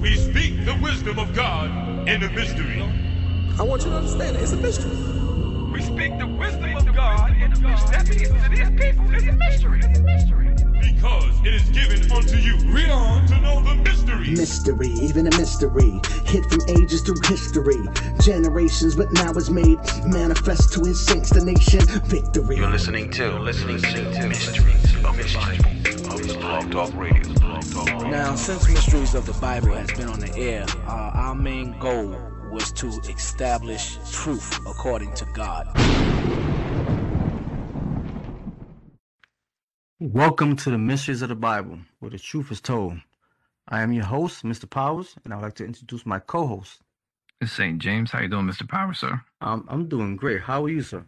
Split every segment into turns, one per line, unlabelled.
We speak the wisdom of God in a mystery.
I want you to understand it. It's a mystery.
We speak the wisdom of God in a mystery. That means to these people, it's a mystery. It's a mystery.
Because it is given unto you. Read on to know the mystery.
Mystery, even a mystery. Hid from ages through history. Generations, but now is made manifest to his saints, the nation. Victory.
You're listening to, listening to Mysteries of the Bible of Blog Talk Radio. Blog Talk Radio.
Now, since Mysteries of the Bible has been on the air, uh, our main goal was to establish truth according to God. Welcome to the Mysteries of the Bible, where the truth is told. I am your host, Mr. Powers, and I'd like to introduce my co-host.
It's St. James. How you doing, Mr. Powers, sir?
Um, I'm doing great. How are you, sir?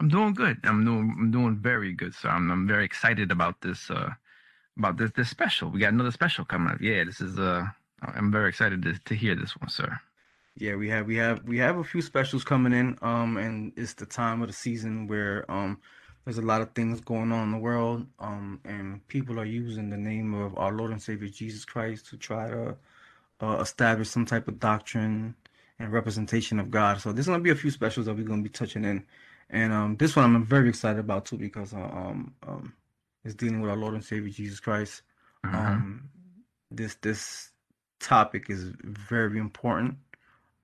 I'm doing good. I'm doing I'm doing very good, sir. I'm I'm very excited about this uh about this this special. We got another special coming up. Yeah, this is uh I'm very excited to, to hear this one, sir.
Yeah, we have we have we have a few specials coming in. Um, and it's the time of the season where um there's a lot of things going on in the world. Um, and people are using the name of our Lord and Savior Jesus Christ to try to uh, establish some type of doctrine and representation of God. So there's gonna be a few specials that we're gonna be touching in, and um, this one I'm very excited about too because uh, um, um, it's dealing with our Lord and Savior Jesus Christ.
Mhm.
Um, this this topic is very important,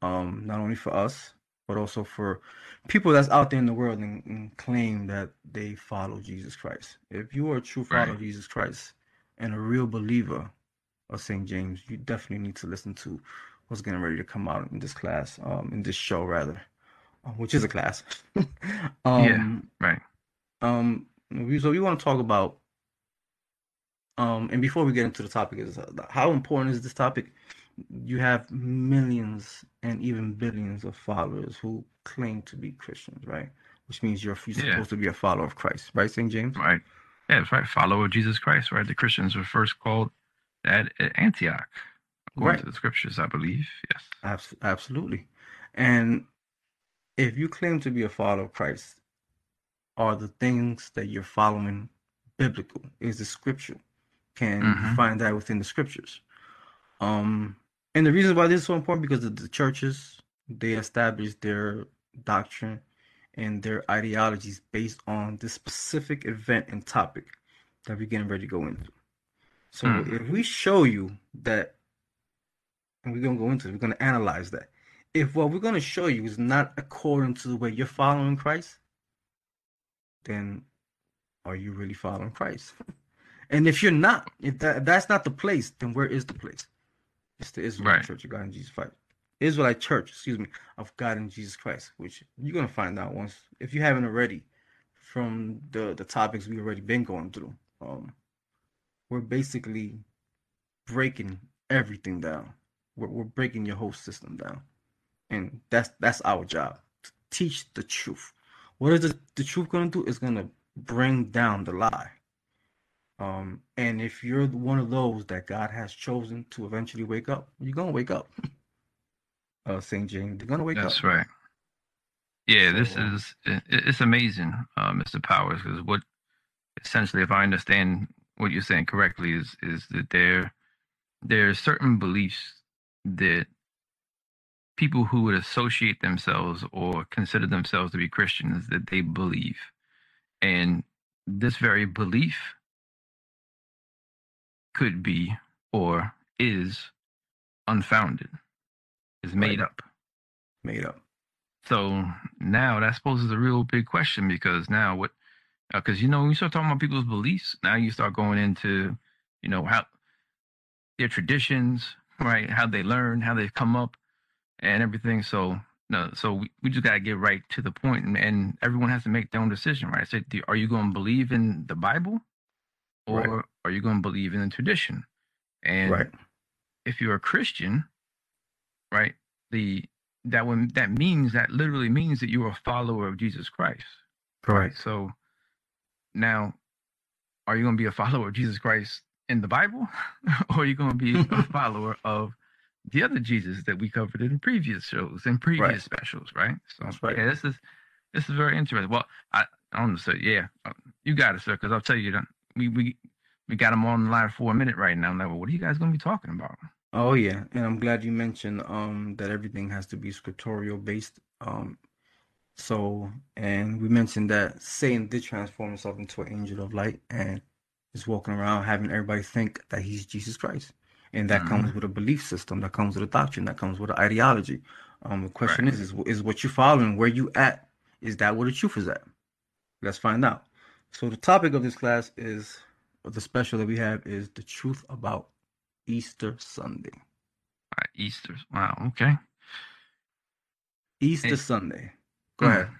um, not only for us but also for people that's out there in the world and, and claim that they follow Jesus Christ. If you are a true follower of Jesus Christ and a real believer of St. James, you definitely need to listen to what's getting ready to come out in this class, um, in this show rather, uh, which is a class. um,
Right.
um, so we want to talk about, um, and before we get into the topic, is uh, how important is this topic? You have millions and even billions of followers who claim to be Christians, right? Which means you're, you're
Yeah.
supposed to be a follower of Christ, right, St. James?
Right. Yeah, that's right. Follower of Jesus Christ, right? The Christians were first called at at Antioch, according
Right.
to the scriptures, I believe. Yes.
Abs- absolutely. And if you claim to be a follower of Christ, are the things that you're following biblical? Is the scripture? Can you
Mhm.
find that within the scriptures? Um, and the reason why this is so important because the, the churches they establish their doctrine and their ideologies based on this specific event and topic that we're getting ready to go into. So
Mm.
if we show you that, and we're gonna go into it, we're gonna analyze that. If what we're gonna show you is not according to the way you're following Christ, then are you really following Christ? and if you're not, if that that's not the place, then where is the place? It's the Israelite
Right.
Church of God in Jesus Christ. Israelite Church, excuse me, of God in Jesus Christ, which you're gonna find out once if you haven't already from the the topics we've already been going through. Um, we're basically breaking everything down. We're, we're breaking your whole system down, and that's that's our job to teach the truth. What is the, the truth going to do? It's going to bring down the lie. Um, and if you're one of those that God has chosen to eventually wake up, you're gonna wake up. Uh, Saint James, they're gonna wake
That's
up.
That's right. Yeah, this is it, it's amazing, uh, Mr. Powers, because what essentially, if I understand what you're saying correctly, is is that there there are certain beliefs that people who would associate themselves or consider themselves to be Christians that they believe, and this very belief could be or is unfounded, is made
Right.
up.
Made up.
So now that poses a real big question because now what? Uh, because you know when you start talking about people's beliefs, now you start going into, you know how their traditions, right? How they learn, how they've come up, and everything. So no, so we, we just gotta get right to the point, and, and everyone has to make their own decision, right? So do, are you going to believe in the Bible, or
Right.
are you going to believe in the tradition? And
Right.
if you're a Christian, right, the that when that means that literally means that you're a follower of Jesus Christ.
Right.
So now, are you going to be a follower of Jesus Christ in the Bible, or are you going to be a follower of the other Jesus that we covered in previous shows and previous
Right.
specials? Right. So
That's right.
yeah, this is this is very interesting. Well, I I don't know, sir. Yeah, uh, you got it, sir. Because I'll tell you that we we we got them on the line for a minute right now. I'm like, well, what are you guys going to be talking about?
Oh yeah, and I'm glad you mentioned um that everything has to be scriptorial based. Um, so and we mentioned that Satan did transform himself into an angel of light and is walking around having everybody think that he's Jesus Christ, and that comes
Mhm.
with a belief system, that comes with a doctrine, that comes with an ideology. Um, the question
Right.
is, is is what you're following? Where you at? Is that where the truth is at? Let's find out. So the topic of this class is, the special that we have is the truth about Easter Sunday.
Right, Easter. Wow. Okay.
Easter
And-
Sunday. Go
Mm.
ahead.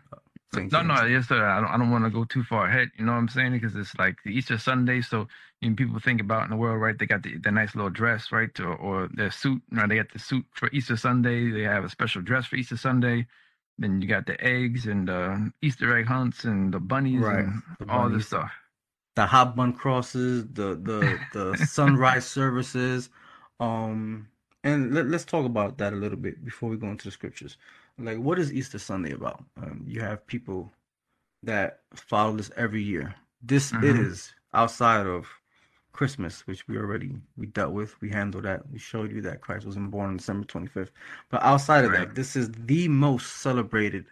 Saint
No, no, yes, sir. I don't, I don't want to go too far ahead. You know what I'm saying? Because it's like the Easter Sunday. So you know, people think about in the world, right? They got the, the nice little dress, right? Or, or their suit. Right? They got the suit for Easter Sunday. They have a special dress for Easter Sunday. Then you got the eggs and uh, Easter egg hunts and the bunnies
Right,
and
the
all this stuff.
The hot bun crosses, the the the sunrise services, um, and let, let's talk about that a little bit before we go into the scriptures. Like, what is Easter Sunday about? Um, you have people that follow this every year. This
Mhm.
is outside of Christmas, which we already we dealt with. We handled that. We showed you that Christ wasn't born on December 25th. But outside of that, this is the most celebrated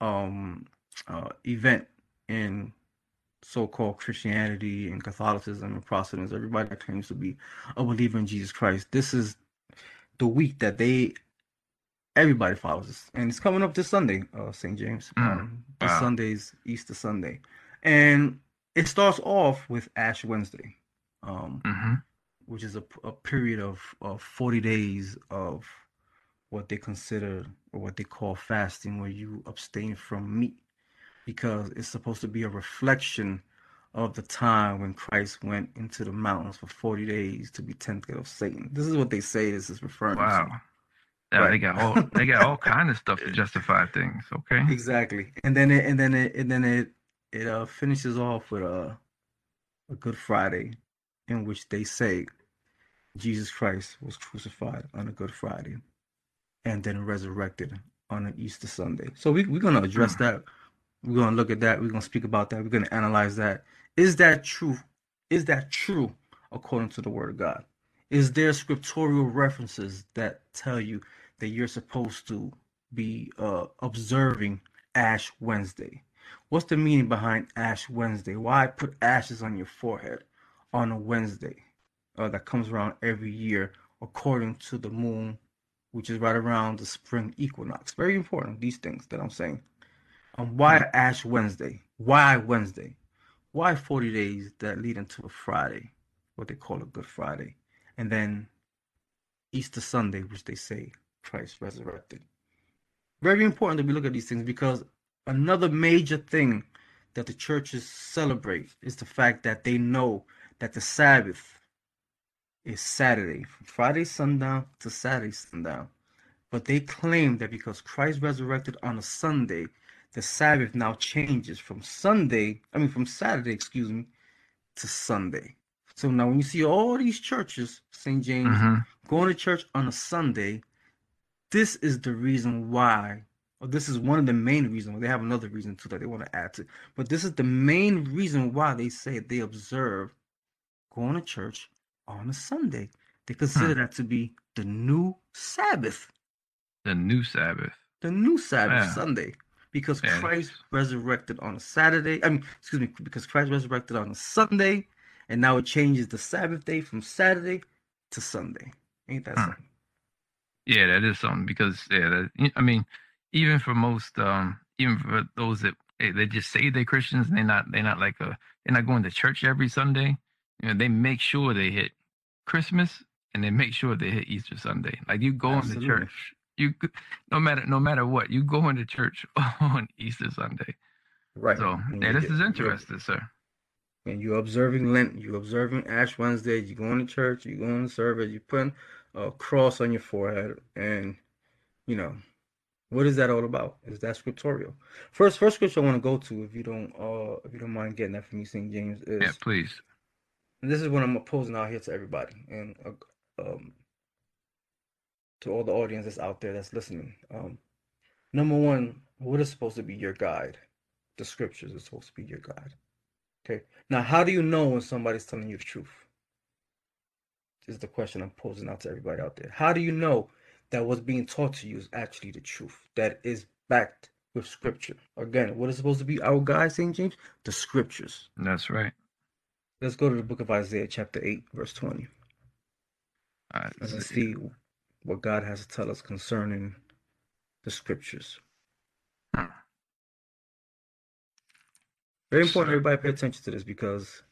um uh event in so-called Christianity and Catholicism and Protestants, everybody that claims to be a believer in Jesus Christ. This is the week that they everybody follows this. And it's coming up this Sunday, uh St. James.
Mm,
Um this
wow.
Sunday's Easter Sunday. And it starts off with Ash Wednesday. Um
hmm
which is a, a period of, of 40 days of what they consider or what they call fasting, where you abstain from meat because it's supposed to be a reflection of the time when Christ went into the mountains for 40 days to be tempted of Satan. This is what they say this is referring
Wow.
to.
Yeah,
Right.
they got all they got all kind of stuff to justify things. Okay.
Exactly. And then it and then it and then it it uh finishes off with a a Good Friday in which they say Jesus Christ was crucified on a Good Friday and then resurrected on an Easter Sunday. So we we're gonna address
Hmm.
that. We're gonna look at that. We're gonna speak about that. We're gonna analyze that. Is that true? Is that true according to the Word of God? Is there scriptural references that tell you that you're supposed to be uh, observing Ash Wednesday? What's the meaning behind Ash Wednesday? Why put ashes on your forehead on a Wednesday uh, that comes around every year according to the moon, which is right around the spring equinox? Very important, these things that I'm saying. Um, why Ash Wednesday? Why Wednesday? Why 40 days that lead into a Friday, what they call a Good Friday? And then Easter Sunday, which they say Christ resurrected. Very important that we look at these things because another major thing that the churches celebrate is the fact that they know that the Sabbath is Saturday, from Friday sundown to Saturday sundown. But they claim that because Christ resurrected on a Sunday, the Sabbath now changes from Sunday, I mean, from Saturday, excuse me, to Sunday. So now when you see all these churches, St. James,
hmm
going to church on a Sunday, this is the reason why, or this is one of the main reasons. They have another reason too that they want to add to, but this is the main reason why they say they observe going to church on a Sunday. They consider that to be the new Sabbath,
The new Sabbath.
the new Sabbath
Yeah.
Sunday, because
Yeah.
Christ resurrected on a Saturday. I mean, excuse me, because Christ resurrected on a Sunday, and now it changes the Sabbath day from Saturday to Sunday. Ain't that
Huh.
something?
Yeah, that is something because yeah, that, I mean, even for most, um, even for those that they, they just say they're Christians, and they're not, they're not like a, they're not going to church every Sunday. You know, they make sure they hit Christmas and they make sure they hit Easter Sunday. Like you go into church, you no matter no matter what, you go into church on Easter Sunday.
Right.
So yeah, this is interesting, sir.
And you're observing Lent, you're observing Ash Wednesday, you're going to church, you're going to service, you're putting a cross on your forehead, and you know, what is that all about? Is that scriptorial? First, first scripture I want to go to, if you don't, uh, if you don't mind getting that from me, St. James, is
Yeah, please.
and this is what I'm opposing out here to everybody and uh, um, to all the audience that's out there that's listening. Um, number one, what is supposed to be your guide? The scriptures is supposed to be your guide. Okay. Now, how do you know when somebody's telling you the truth? is the question I'm posing out to everybody out there. How do you know that what's being taught to you is actually the truth? That is backed with scripture. Again, what is supposed to be our guide, St. James? The scriptures.
That's right.
Let's go to the book of Isaiah, chapter 8, verse 20.
Uh,
Let's see what God has to tell us concerning the scriptures.
Hmm.
Very important everybody pay attention to this because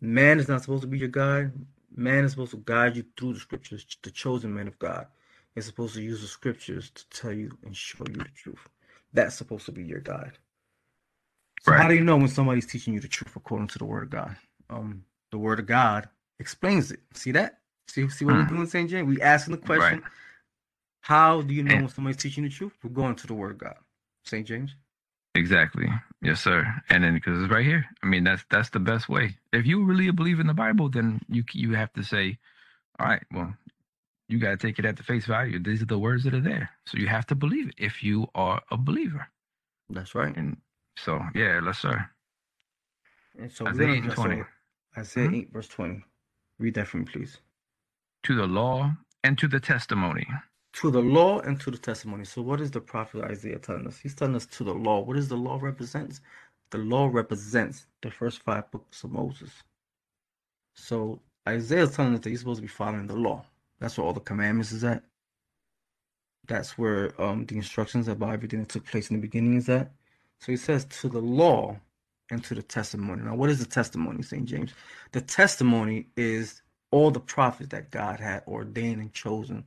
man is not supposed to be your guide. Man is supposed to guide you through the scriptures. The chosen man of God is supposed to use the scriptures to tell you and show you the truth. That's supposed to be your guide. So how do you know when somebody's teaching you the truth according to the word of God? Um, the word of God explains it. See that? See, see what we're
Hmm.
doing, St. James? We asking the question.
Right.
How do you know
And-
when somebody's teaching the truth? We're going to the word of God. St. James.
Exactly. Yes, sir. And then because it's right here. I mean, that's that's the best way. If you really believe in the Bible, then you you have to say, all right, well, you got to take it at the face value. These are the words that are there, so you have to believe it if you are a believer.
That's right.
And so, yeah, let's sir.
And so
Isaiah 8 and 20.
over- Isaiah
Mhm.
8, verse 20. Read that for me, please.
To the law and to the testimony.
To the law and to the testimony. So what is the prophet Isaiah telling us? He's telling us to the law. What does the law represents? The law represents the first five books of Moses. So Isaiah is telling us that he's supposed to be following the law. That's where all the commandments is at. That's where um the instructions about everything that took place in the beginning is at. So he says to the law and to the testimony. Now, what is the testimony, St. James? The testimony is all the prophets that God had ordained and chosen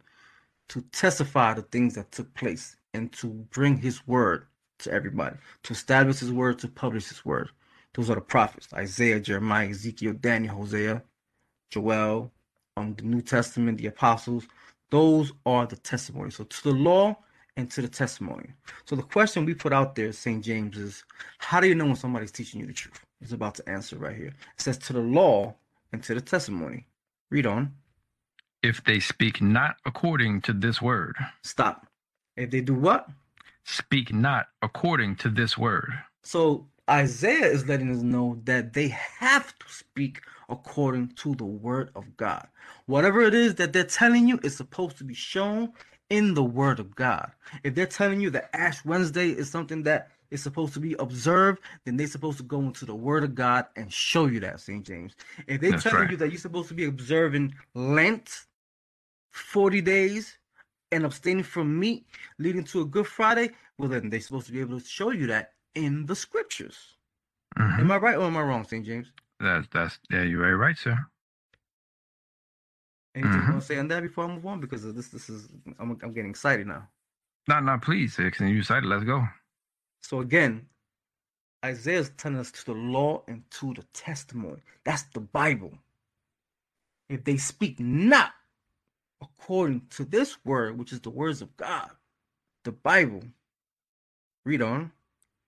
to testify the things that took place and to bring his word to everybody, to establish his word, to publish his word. Those are the prophets Isaiah, Jeremiah, Ezekiel, Daniel, Hosea, Joel, um, the New Testament, the apostles. Those are the testimonies. So to the law and to the testimony. So the question we put out there, St. James, is how do you know when somebody's teaching you the truth? It's about to answer right here. It says to the law and to the testimony. Read on.
If they speak not according to this word,
Stop. If they do what?
speak not according to this word.
So Isaiah is letting us know that they have to speak according to the word of God. Whatever it is that they're telling you is supposed to be shown in the word of God. If they're telling you that Ash Wednesday is something that is supposed to be observed, then they're supposed to go into the word of God and show you that, St. James. If they're
right.
you that you're supposed to be observing Lent 40 days and abstaining from meat leading to a good Friday, well then they're supposed to be able to show you that in the scriptures.
Mhm.
Am I right or am I wrong, St. James?
That's that's yeah, you're very right, sir.
Anything you
Mhm.
want to say on that before I move on? Because this this is I'm I'm getting excited now.
Not not please, and you excited. Let's go.
So again, Isaiah is telling us to the law and to the testimony. That's the Bible. If they speak not according to this word, which is the words of God, the Bible. Read on.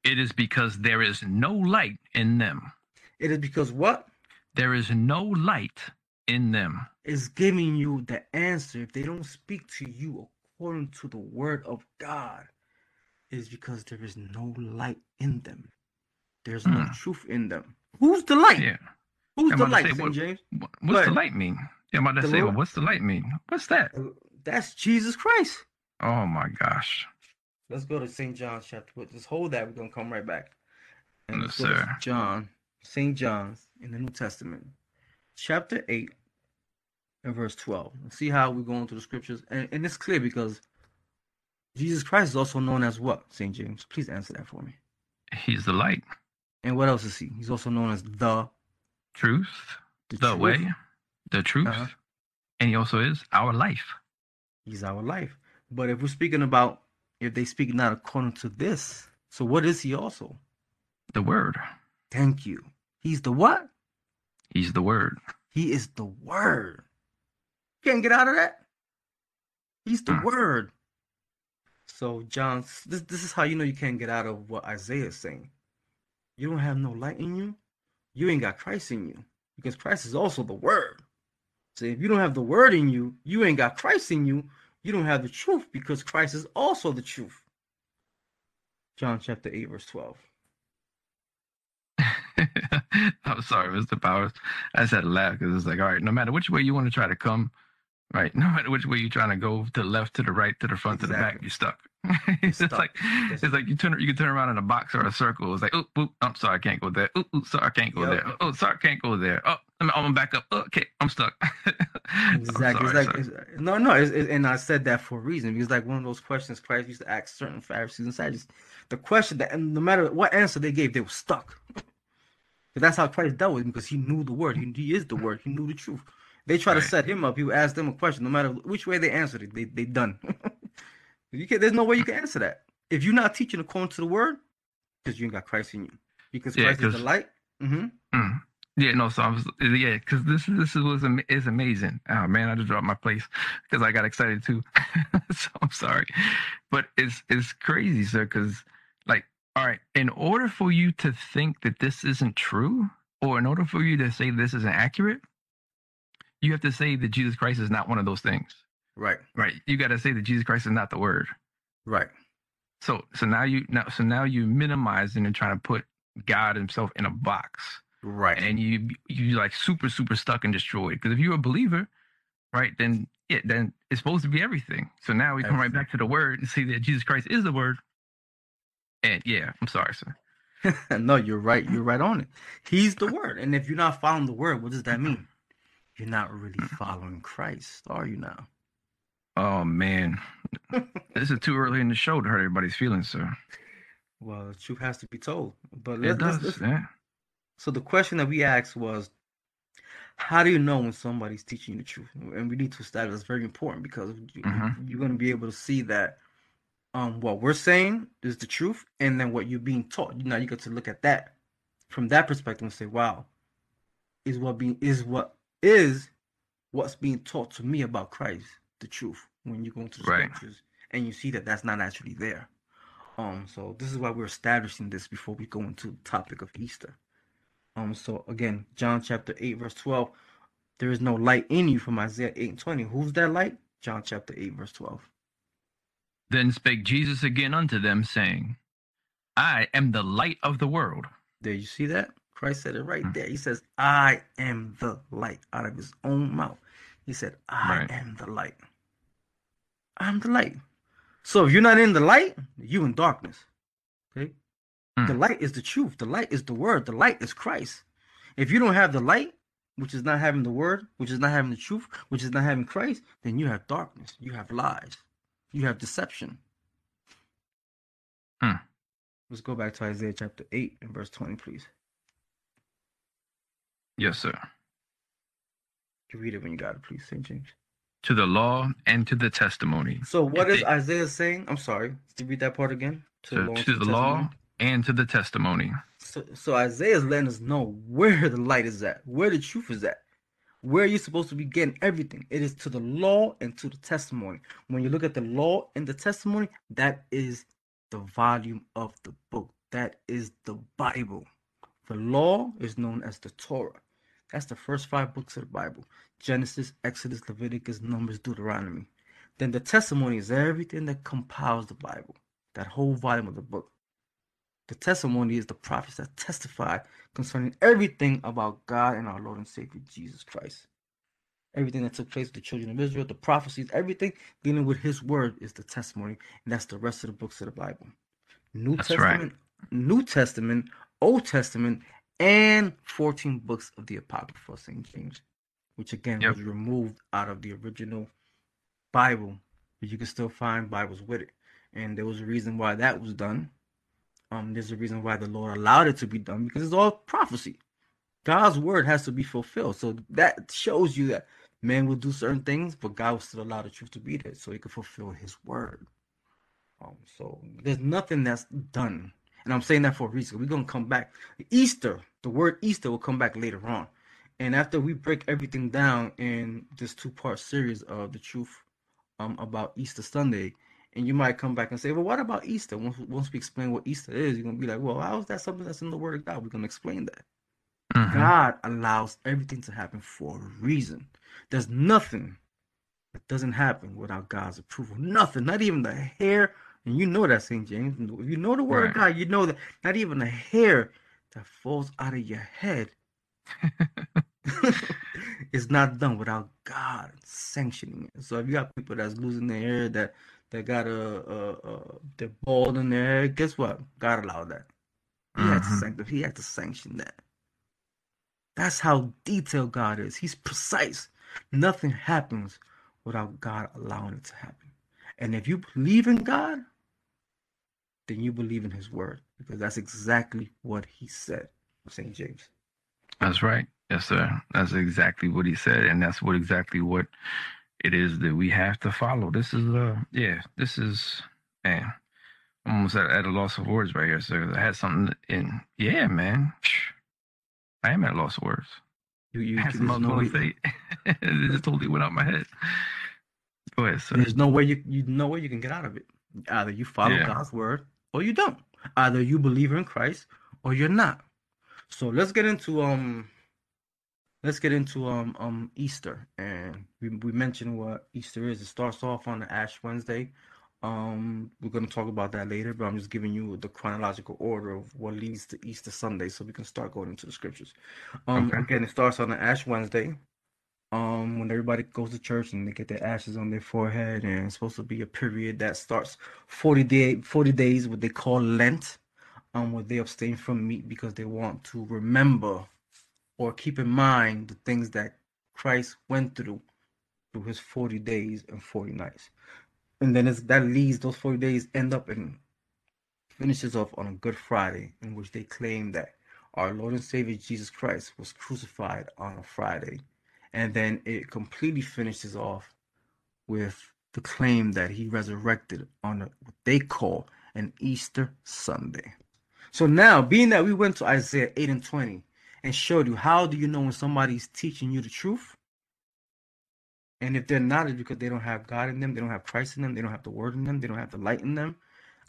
It is because there is no light in them.
It is because what
There is no light in them.
is giving you the answer. If they don't speak to you according to the word of God, it is because there is no light in them. There's no
Hmm.
truth in them. Who's the light?
Yeah.
Who's
I'm
the light,
say, what-
James?
What, what's the light mean? Yeah, I'm about to
The
say, well,
Lord-
what's the light mean? What's that?
That's Jesus Christ.
Oh my gosh.
Let's go to St. John's chapter. But just hold that. We're gonna come right back. And let's
Yes, sir.
John, St. John's in the New Testament, chapter eight and verse twelve. And see how we're going through the scriptures. And, and it's clear because Jesus Christ is also known as what, St. James? Please answer that for me.
He's the light,
And what else is he? He's also known as the
truth,
the,
the
truth.
way, the truth,
Uh-huh.
and he also is our life.
He's our life. But if we're speaking about if they speak not according to this, so what is he also?
The word.
Thank you. He's the what?
He's the word.
He is the word. Can't get out of that. He's the
Mm.
word. So John, this this is how you know you can't get out of what Isaiah is saying. You don't have no light in you. You ain't got Christ in you because Christ is also the word. So if you don't have the word in you, you ain't got Christ in you. You don't have the truth because Christ is also the truth. John chapter 8 verse 12.
I'm sorry, Mr. Powers. I said laugh because it's like, all right, no matter which way you want to try to come, right? No matter which way you're trying to go, to the left, to the right, to the front, to the back, you're stuck. it's
stuck.
like it's like you turn you can turn around in a box or a circle. It's like, oh, I'm sorry, I can't go there. Oh, sorry, I can't go
Yep.
there. Oh, sorry, I can't go there. Oh, I'm, gonna back up. Oh, okay, I'm stuck. I'm
Exactly.
sorry,
it's like it's, no, no. It's, it, and I said that for a reason because like one of those questions Christ used to ask certain Pharisees and Sadducees. The question that, and no matter what answer they gave, they were stuck. But that's how Christ dealt with them because he knew the word. He, he is the word. He knew the truth. They try to set him up. He would ask them a question. No matter which way they answered it, they they done. you can't. There's no way you can answer that if you're not teaching according to the word, because you ain't got Christ in you. Because
Yeah,
Christ is the light. hmm
Mm. Yeah, no. So I was, yeah, because this this is was is amazing. Oh man, I just dropped my place because I got excited too. so I'm sorry, but it's it's crazy, sir. Because like, all right, in order for you to think that this isn't true, or in order for you to say this isn't accurate, you have to say that Jesus Christ is not one of those things,
Right.
right? You got to say that Jesus Christ is not the Word.
Right.
So so now you now so now you minimizing and trying to put God Himself in a box
Right.
and you you like super super stuck and destroyed. Because if you're a believer, right, then it then it's supposed to be everything. So now we come right back to the word and see that Jesus Christ is the word. And yeah, I'm sorry, sir.
no, you're right. You're right on it. He's the word. And if you're not following the word, what does that mean? You're not really mm. following Christ, are you now?
Oh man, this is too early in the show to hurt everybody's feelings, sir.
Well, the truth has to be told. But
It
let, let's,
does.
let's,
yeah.
So the question that we asked was, how do you know when somebody's teaching you the truth? And we need to establish that's very important because you,
Mhm.
you're going to be able to see that um, what we're saying is the truth, and then what you're being taught. Now you get to look at that from that perspective and say, "Wow, is what being is what is what's being taught to me about Christ the truth?" When you go into the
Right.
scriptures and you see that that's not actually there. Um, so this is why we're establishing this before we go into the topic of Easter. Um, so again, John chapter 8, verse 12. There is no light in you from Isaiah 8 and 20. Who's that light? John chapter 8, verse 12.
Then spake Jesus again unto them, saying, I am the light of the world.
There you see that? Christ said it right
Hmm.
there. He says, I am the light out of his own mouth. He said, I
Right.
am the light. I'm the light. So if you're not in the light, you in darkness. Okay? The
Hmm.
light is the truth. The light is the word. The light is Christ. If you don't have the light, which is not having the word, which is not having the truth, which is not having Christ, then you have darkness. You have lies. You have deception.
Hmm.
Let's go back to Isaiah chapter 8 and verse 20, please.
Yes, sir.
You read it when you got it, please, St. James.
To the law and to the testimony.
So what
If
is
they-
Isaiah saying? I'm sorry. To read that part again.
To,
and
to the law
testimony?
And to the testimony.
So, so Isaiah's letting us know where the light is at, where the truth is at, where you're supposed to be getting everything. It is to the law and to the testimony. When you look at the law and the testimony, that is the volume of the book. That is the Bible. The law is known as the Torah. That's the first five books of the Bible Genesis, Exodus, Leviticus, Numbers, Deuteronomy. Then the testimony is everything that compiles the Bible, that whole volume of the book. The testimony is the prophets that testify concerning everything about God and our Lord and Savior Jesus Christ. Everything that took place with the children of Israel, the prophecies, everything dealing with His word is the testimony, and that's the rest of the books of the Bible. New
That's right.
Testament, New Testament, Old Testament, and 14 books of the Apocrypha, St. James, which again
Yep.
was removed out of the original Bible, but you can still find Bibles with it. And there was a reason why that was done. Um, there's a reason why the Lord allowed it to be done because it's all prophecy. God's word has to be fulfilled. So that shows you that man will do certain things, but God will still allow the truth to be there so he can fulfill his word. Um, so there's nothing that's done. And I'm saying that for a reason. We're gonna come back. Easter, the word Easter will come back later on. And after we break everything down in this two-part series of the truth um about Easter Sunday, and you might come back and say, Well, what about Easter? Once, once we explain what Easter is, you're gonna be like, Well, how is that something that's in the word of God? We're gonna explain that.
Mhm.
God allows everything to happen for a reason. There's nothing that doesn't happen without God's approval. Nothing, not even the hair. And you know that, St. James. If you know the word of God, you know that not even a hair that falls out of your head is not done without God sanctioning it. So if you got people that's losing their hair, that that got a, a, a they're bald in their hair, guess what? God allowed that. He had to
Mhm.
sanct- He had to sanction that. That's how detailed God is. He's precise. Nothing happens without God allowing it to happen. And if you believe in God, then you believe in His word because that's exactly what He said. St. James.
That's right. Yes, sir. That's exactly what he said, and that's what exactly what it is that we have to follow. This is uh yeah, this is man. I'm almost at, at a loss of words right here, So I had something in yeah, man. I am at a loss of words.
You, you,
had something
no way,
it just totally went out my head. Go ahead, sir.
there's no way you you no way you can get out of it. Either you follow
Yeah.
God's word or you don't. Either you believe in Christ or you're not. So let's get into um let's get into um um Easter and we we mentioned what Easter is. It starts off on the Ash Wednesday. Um we're gonna talk about that later, but I'm just giving you the chronological order of what leads to Easter Sunday so we can start going into the scriptures. Um
Okay.
again it starts on the Ash Wednesday. Um when everybody goes to church and they get their ashes on their forehead and it's supposed to be a period that starts 40 day 40 days what they call Lent um, where they abstain from meat because they want to remember or keep in mind the things that Christ went through through his 40 days and 40 nights. And then that leads, those 40 days end up and finishes off on a Good Friday, in which they claim that our Lord and Savior Jesus Christ was crucified on a Friday. And then it completely finishes off with the claim that he resurrected on a, what they call an Easter Sunday. So now, being that we went to Isaiah 8 and 20 and showed you how do you know when somebody's teaching you the truth? And if they're not, it's because they don't have God in them, they don't have Christ in them, they don't have the word in them, they don't have the light in them.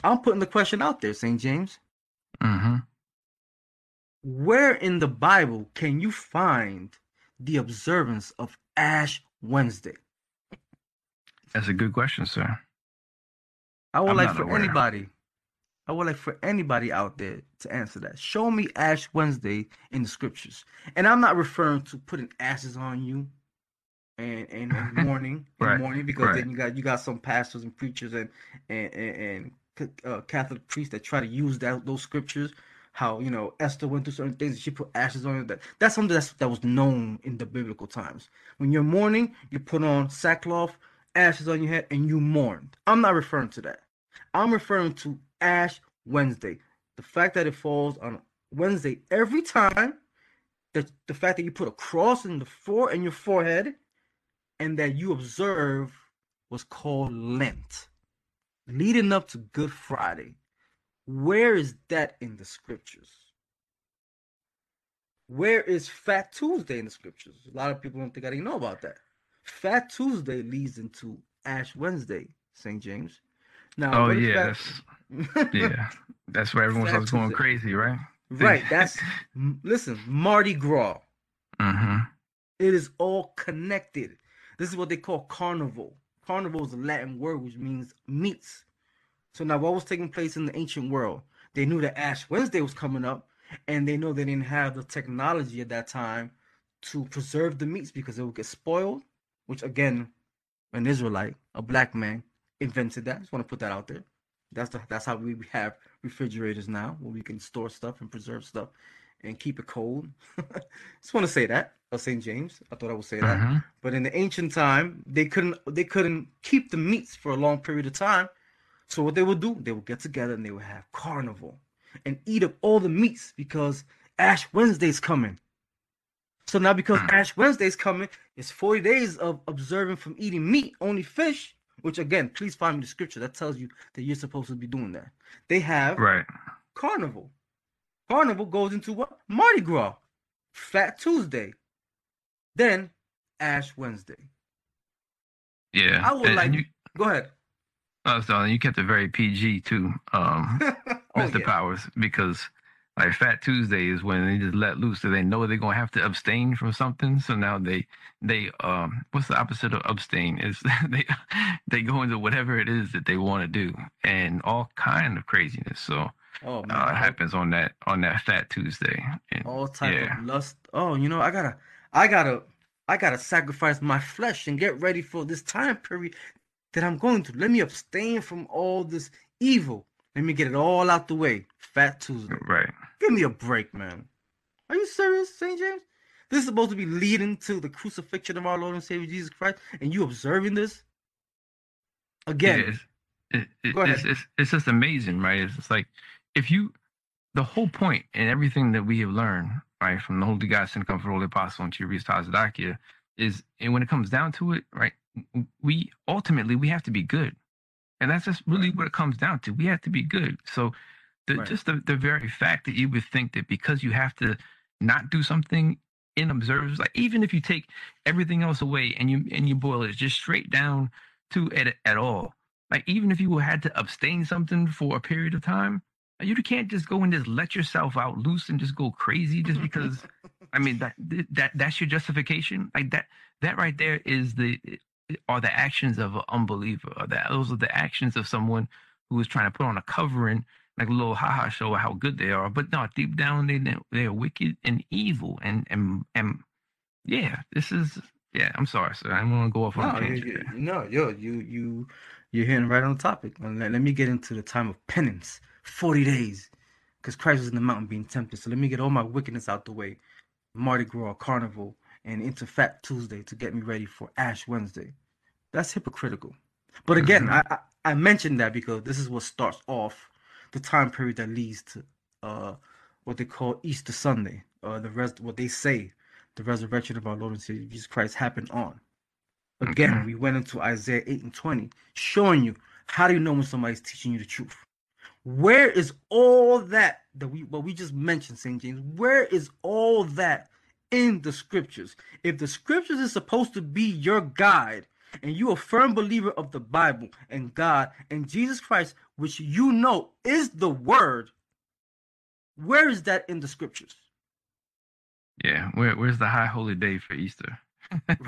I'm putting the question out there, St. James.
Mm-hmm.
Where in the Bible can you find the observance of Ash Wednesday?
That's a good question, sir.
I would
I'm
like for
aware.
anybody, I would like for anybody out there to answer that. Show me Ash Wednesday in the scriptures, and I'm not referring to putting ashes on you, and and, and mourning, and mourning, because
right.
then you got you got some pastors and preachers and and and, and uh, Catholic priests that try to use that those scriptures. How you know Esther went through certain things, and she put ashes on her. That that's something that's, that was known in the biblical times. When you're mourning, you put on sackcloth, ashes on your head, and you mourned. I'm not referring to that. I'm referring to Ash Wednesday. The fact that it falls on Wednesday every time, the, the fact that you put a cross in the fore in your forehead, and that you observe was called Lent, leading up to Good Friday. Where is that in the scriptures? Where is Fat Tuesday in the scriptures? A lot of people don't think I didn't know about that. Fat Tuesday leads into Ash Wednesday, St. James. Now,
Oh yeah, that's yeah. That's where everyone starts going crazy, right?
Right. That's listen, Mardi Gras.
Mm-hmm.
It is all connected. This is what they call carnival. Carnival is a Latin word which means meats. So now what was taking place in the ancient world? They knew that Ash Wednesday was coming up, and they know they didn't have the technology at that time to preserve the meats because it would get spoiled, which again, an Israelite, a black man, invented that. just want to put that out there. That's the that's how we have refrigerators now, where we can store stuff and preserve stuff and keep it cold. just want to say that. Of St. James. I thought I would say that.
Mhm.
But in the ancient time, they couldn't they couldn't keep the meats for a long period of time. So what they would do, they would get together and they would have carnival and eat up all the meats because Ash Wednesday's coming. So now because Ash Wednesday's coming, it's 40 days of observing from eating meat, only fish, which again, please find me the scripture that tells you that you're supposed to be doing that. They have
Right.
carnival. Carnival goes into what? Mardi Gras, Fat Tuesday, then Ash Wednesday.
Yeah.
I would
and,
like-
you,
Go ahead.
uh, so you kept it very PG too, um,
oh,
Mr.
yeah.
Powers, because like Fat Tuesday is when they just let loose, so they know they're gonna have to abstain from something. So now they they um what's the opposite of abstain is they they go into whatever it is that they want to do and all kind of craziness. So
Oh man,
uh,
all-
happens on that on that Fat Tuesday. And,
all type
yeah.
of lust. Oh, you know, I gotta, I gotta, I gotta sacrifice my flesh and get ready for this time period that I'm going to. Let me abstain from all this evil. Let me get it all out the way. Fat Tuesday.
right.
Give me a break, man. Are you serious, St. James? This is supposed to be leading to the crucifixion of our Lord and Savior Jesus Christ, and you observing this? Again,
it's, it, it,
Go ahead.
it's, it's, it's just amazing, right? It's just like if you, the whole point and everything that we have learned, right, from the Holy God, Sin Comfort, Holy Apostle, and Chiris Tazadakia, is, and when it comes down to it, right, we ultimately we have to be good, and that's just really what it comes down to. We have to be good. So, the
Right.
just the, the very fact that you would think that because you have to not do something in observers, like even if you take everything else away and you and you boil it just straight down to at at all. Like even if you had to abstain something for a period of time, you can't just go and just let yourself out loose and just go crazy just because. I mean that that that's your justification. Like that that right there is the are the actions of an unbeliever. Or that those are the actions of someone who is trying to put on a covering, like a little haha show of how good they are. But no, deep down they they're wicked and evil and and and yeah, this is yeah. I'm sorry, sir. I'm gonna go off on
no,
a
you,
tangent.
you, no, yo, you, you, you're hitting right on the topic. Let, let me get into the time of penance, forty days, because Christ was in the mountain being tempted. So let me get all my wickedness out the way, Mardi Gras, Carnival, and into Fat Tuesday to get me ready for Ash Wednesday. That's hypocritical. But again,
Mhm.
I, I I mentioned that because this is what starts off the time period that leads to uh what they call Easter Sunday, uh the rest what they say the resurrection of our Lord and Savior Jesus Christ happened on. Again,
Okay.
we went into Isaiah 8 and 20, showing you how do you know when somebody's teaching you the truth? Where is all that that we what we just mentioned, St. James? Where is all that in the scriptures? If the scriptures is supposed to be your guide, and you a firm believer of the Bible and God and Jesus Christ, which you know is the word, where is that in the scriptures?
Yeah, where where's the high holy day for Easter?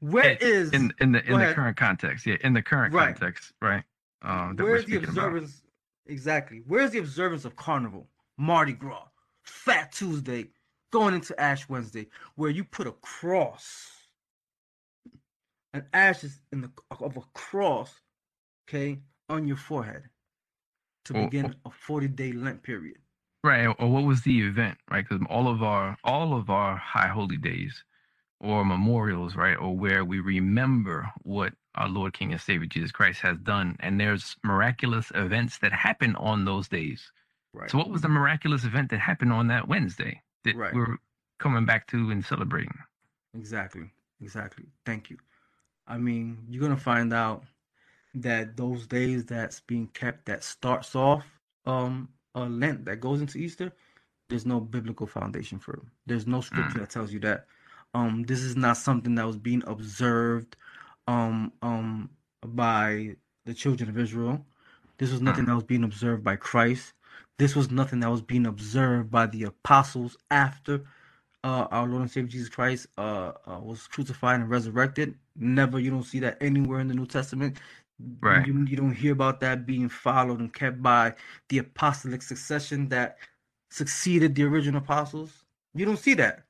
Where
In-
is
in in the in the
ahead.
current context? Yeah, in the current
Right.
context, right? Um,
where's the
speaking about.
observance exactly? Where's the observance of Carnival, Mardi Gras, Fat Tuesday, going into Ash Wednesday, where you put a cross, an ashes in the of a cross, okay, on your forehead to begin a forty day Lent period.
Right, or what was the event, right? Because all of our all of our high holy days or memorials, right, or where we remember what our Lord King and Savior Jesus Christ has done, and there's miraculous events that happen on those days.
Right.
So, what was the miraculous event that happened on that Wednesday that
Right.
we're coming back to and celebrating?
Exactly. Exactly. Thank you. I mean, you're gonna find out that those days that's being kept that starts off um a Lent that goes into Easter, there's no biblical foundation for it. There's no scripture that tells you that. Um, this is not something that was being observed um um by the children of Israel. This was nothing that was being observed by Christ. This was nothing that was being observed by the apostles after uh, our Lord and Savior Jesus Christ uh, uh, was crucified and resurrected. Never, you don't see that anywhere in the New Testament.
Right.
You, you don't hear about that being followed and kept by the apostolic succession that succeeded the original apostles. You don't see that.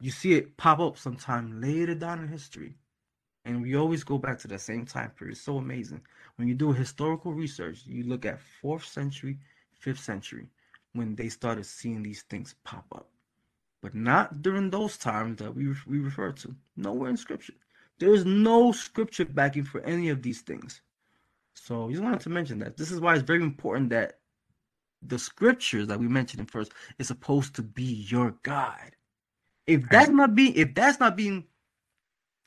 You see it pop up sometime later down in history. And we always go back to that same time period. It's so amazing. When you do historical research, you look at fourth century, fifth century, when they started seeing these things pop up but not during those times that we we refer to. Nowhere in scripture. There is no scripture backing for any of these things. So just wanted to mention that. This is why it's very important that the scriptures that we mentioned in first is supposed to be your guide. If that's not being if that's not being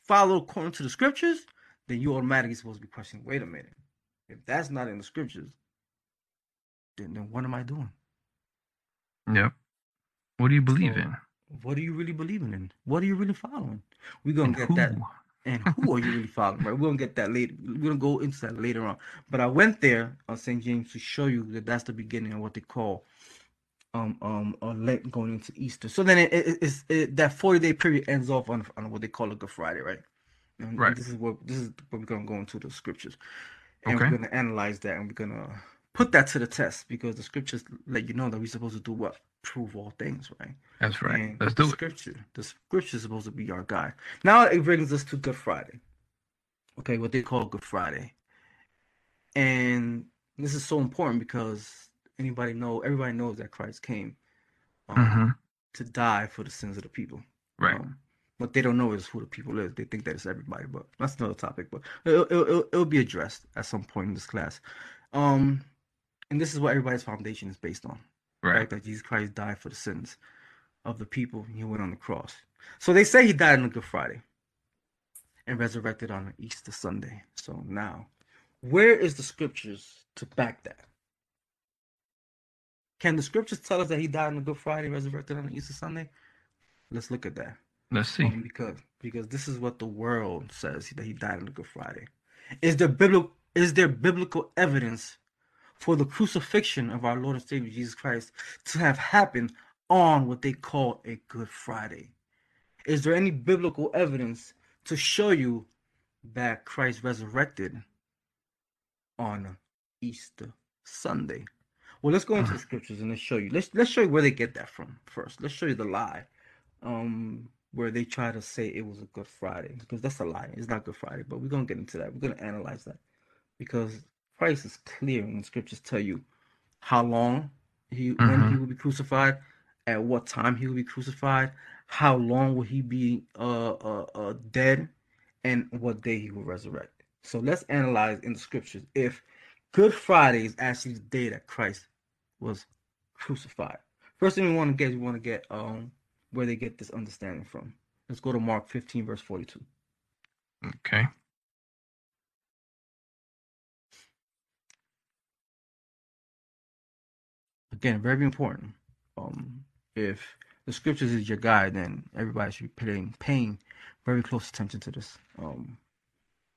followed according to the scriptures, then you automatically supposed to be questioning, wait a minute. If that's not in the scriptures, then, then what am I doing?
Yep. What do you believe
So,
in?
What are you really believing in? What are you really following? We're gonna
And
get
who?
that. And who are you really following? Right? We're gonna get that later. We're gonna go into that later on. But I went there on St. James to show you that that's the beginning of what they call um um a Lent going into Easter. So then it, it, it's it, that forty day period ends off on on what they call a Good Friday, right? And, and
Right.
this is what this is what we're gonna go into the scriptures, and
Okay.
we're gonna analyze that, and we're gonna put that to the test because the scriptures let you know that we're supposed to do what? Prove all things, right?
That's right.
And
Let's
the
do it.
scripture. The scripture is supposed to be our guide. Now it brings us to Good Friday. Okay, what they call Good Friday. And this is so important because anybody know everybody knows that Christ came um,
hmm
to die for the sins of the people.
Right.
Um, what they don't know is who the people is. They think that it's everybody, but that's another topic. But it'll, it'll, it'll, it'll be addressed at some point in this class. Um, and this is what everybody's foundation is based on.
right.
Right. That Jesus Christ died for the sins of the people. He went on the cross. So they say he died on a Good Friday and resurrected on Easter Sunday. So now, where is the scriptures to back that? Can the scriptures tell us that he died on a Good Friday, resurrected on Easter Sunday? Let's look at that.
Let's see.
Um, because because this is what the world says that he died on a Good Friday. Is there biblical is there biblical evidence for the crucifixion of our Lord and Savior Jesus Christ to have happened on what they call a Good Friday? Is there any biblical evidence to show you that Christ resurrected on Easter Sunday? Well, let's go into the scriptures and let's show you. Let's let's show you where they get that from first. Let's show you the lie. Um, where they try to say it was a Good Friday because that's a lie. It's not Good Friday, but we're gonna get into that. We're gonna analyze that because Christ is clear and the scriptures tell you how long he when
Mhm.
he will be crucified, at what time he will be crucified, how long will he be uh uh, uh dead, and what day he will resurrect. So let's analyze in the scriptures if Good Friday is actually the day that Christ was crucified. First thing we want to get, we want to get um where they get this understanding from. Let's go to Mark 15, verse 42.
Okay.
Again, very important. Um, if the scriptures is your guide, then everybody should be paying paying very close attention to this. Um,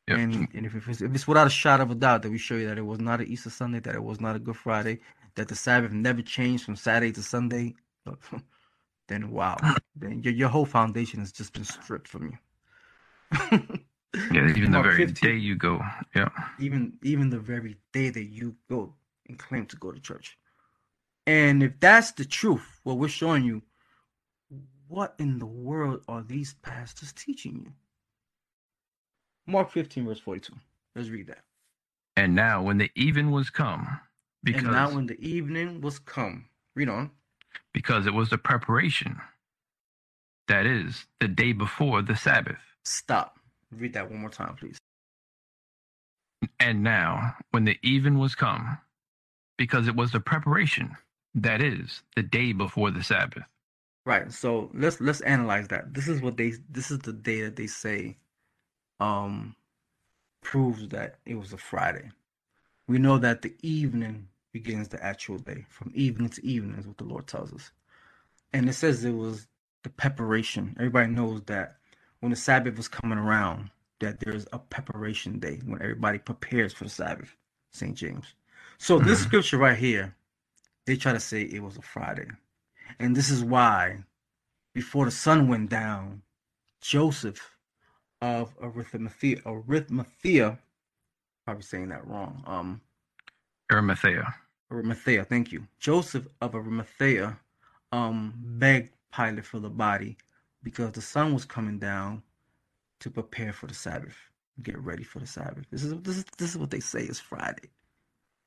Yep.
and, and if, if, it's, if it's without a shot of a doubt that we show you that it was not an Easter Sunday, that it was not a Good Friday, that the Sabbath never changed from Saturday to Sunday, then wow, then your, your whole foundation has just been stripped from you.
Yeah, even the very
15.
day you go. Yeah.
even even the very day that you go and claim to go to church. And if that's the truth, what we're showing you, what in the world are these pastors teaching you? Mark 15, verse 42. Let's read that.
And now, when the even was come, because
and now when the evening was come, read on.
because it was the preparation, that is, the day before the Sabbath.
Stop. Read that one more time, please.
And now, when the even was come, because it was the preparation, that is, the day before the Sabbath.
Right. So let's let's analyze that. This is what they this is the day that they say um proves that it was a Friday. We know that the evening begins the actual day. From evening to evening is what the Lord tells us. And it says it was the preparation. Everybody knows that when the Sabbath was coming around, that there's a preparation day when everybody prepares for the Sabbath, St. James. So this
Mhm.
scripture right here, they try to say it was a Friday. And this is why, before the sun went down, Joseph of Arimathea, Arimathea, probably saying that wrong. Um,
Arimathea.
Arimathea, thank you. Joseph of Arimathea, um, begged Pilate for the body because the sun was coming down to prepare for the Sabbath, get ready for the Sabbath. This is this is this is what they say is Friday.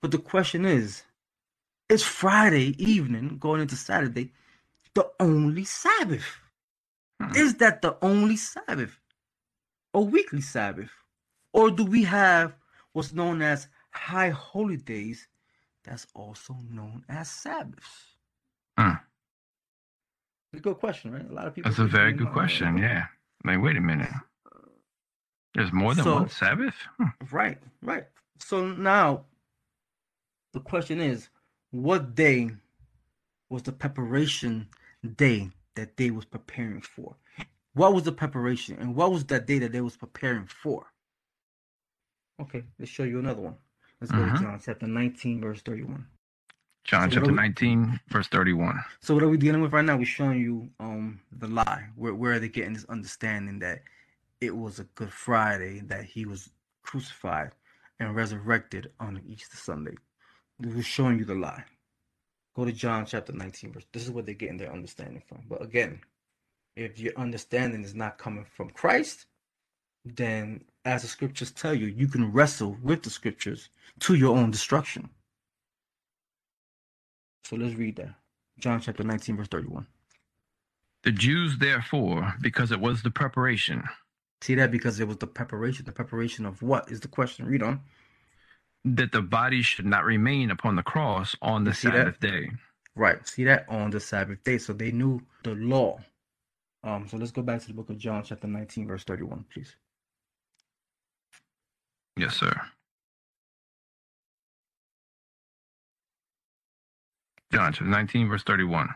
But the question is, is Friday evening going into Saturday the only Sabbath?
Hmm.
Is that the only Sabbath? A weekly Sabbath? Or do we have what's known as high holy days that's also known as Sabbaths?
Hmm.
It's a good question, right? A lot of people.
That's a very good question. Yeah. Like, wait a minute. There's more than
So-
one Sabbath? Hmm.
Right, right. So now the question is, what day was the preparation day that they was preparing for? What was the preparation and what was that day that they was preparing for? Okay, let's show you another one. Let's go to John chapter 19, verse 31.
John
So
chapter
we-
19, verse 31.
So what are we dealing with right now? We're showing you um the lie. Where where are they getting this understanding that it was a Good Friday that he was crucified and resurrected on Easter Sunday? Who's showing you the lie. Go to John chapter 19, verse. This is where they're getting their understanding from. But again, if your understanding is not coming from Christ, then as the scriptures tell you, you can wrestle with the scriptures to your own destruction. So let's read that. John chapter 19, verse 31.
The Jews, therefore, because it was the preparation,
See that because it was the preparation. The preparation of what is the question? Read on.
That the body should not remain upon the cross on the
see that?
Sabbath day.
Right. See that on the Sabbath day. So they knew the law. Um, so let's go back to the book of John, chapter 19, verse 31, please.
Yes, sir. John chapter 19, verse 31.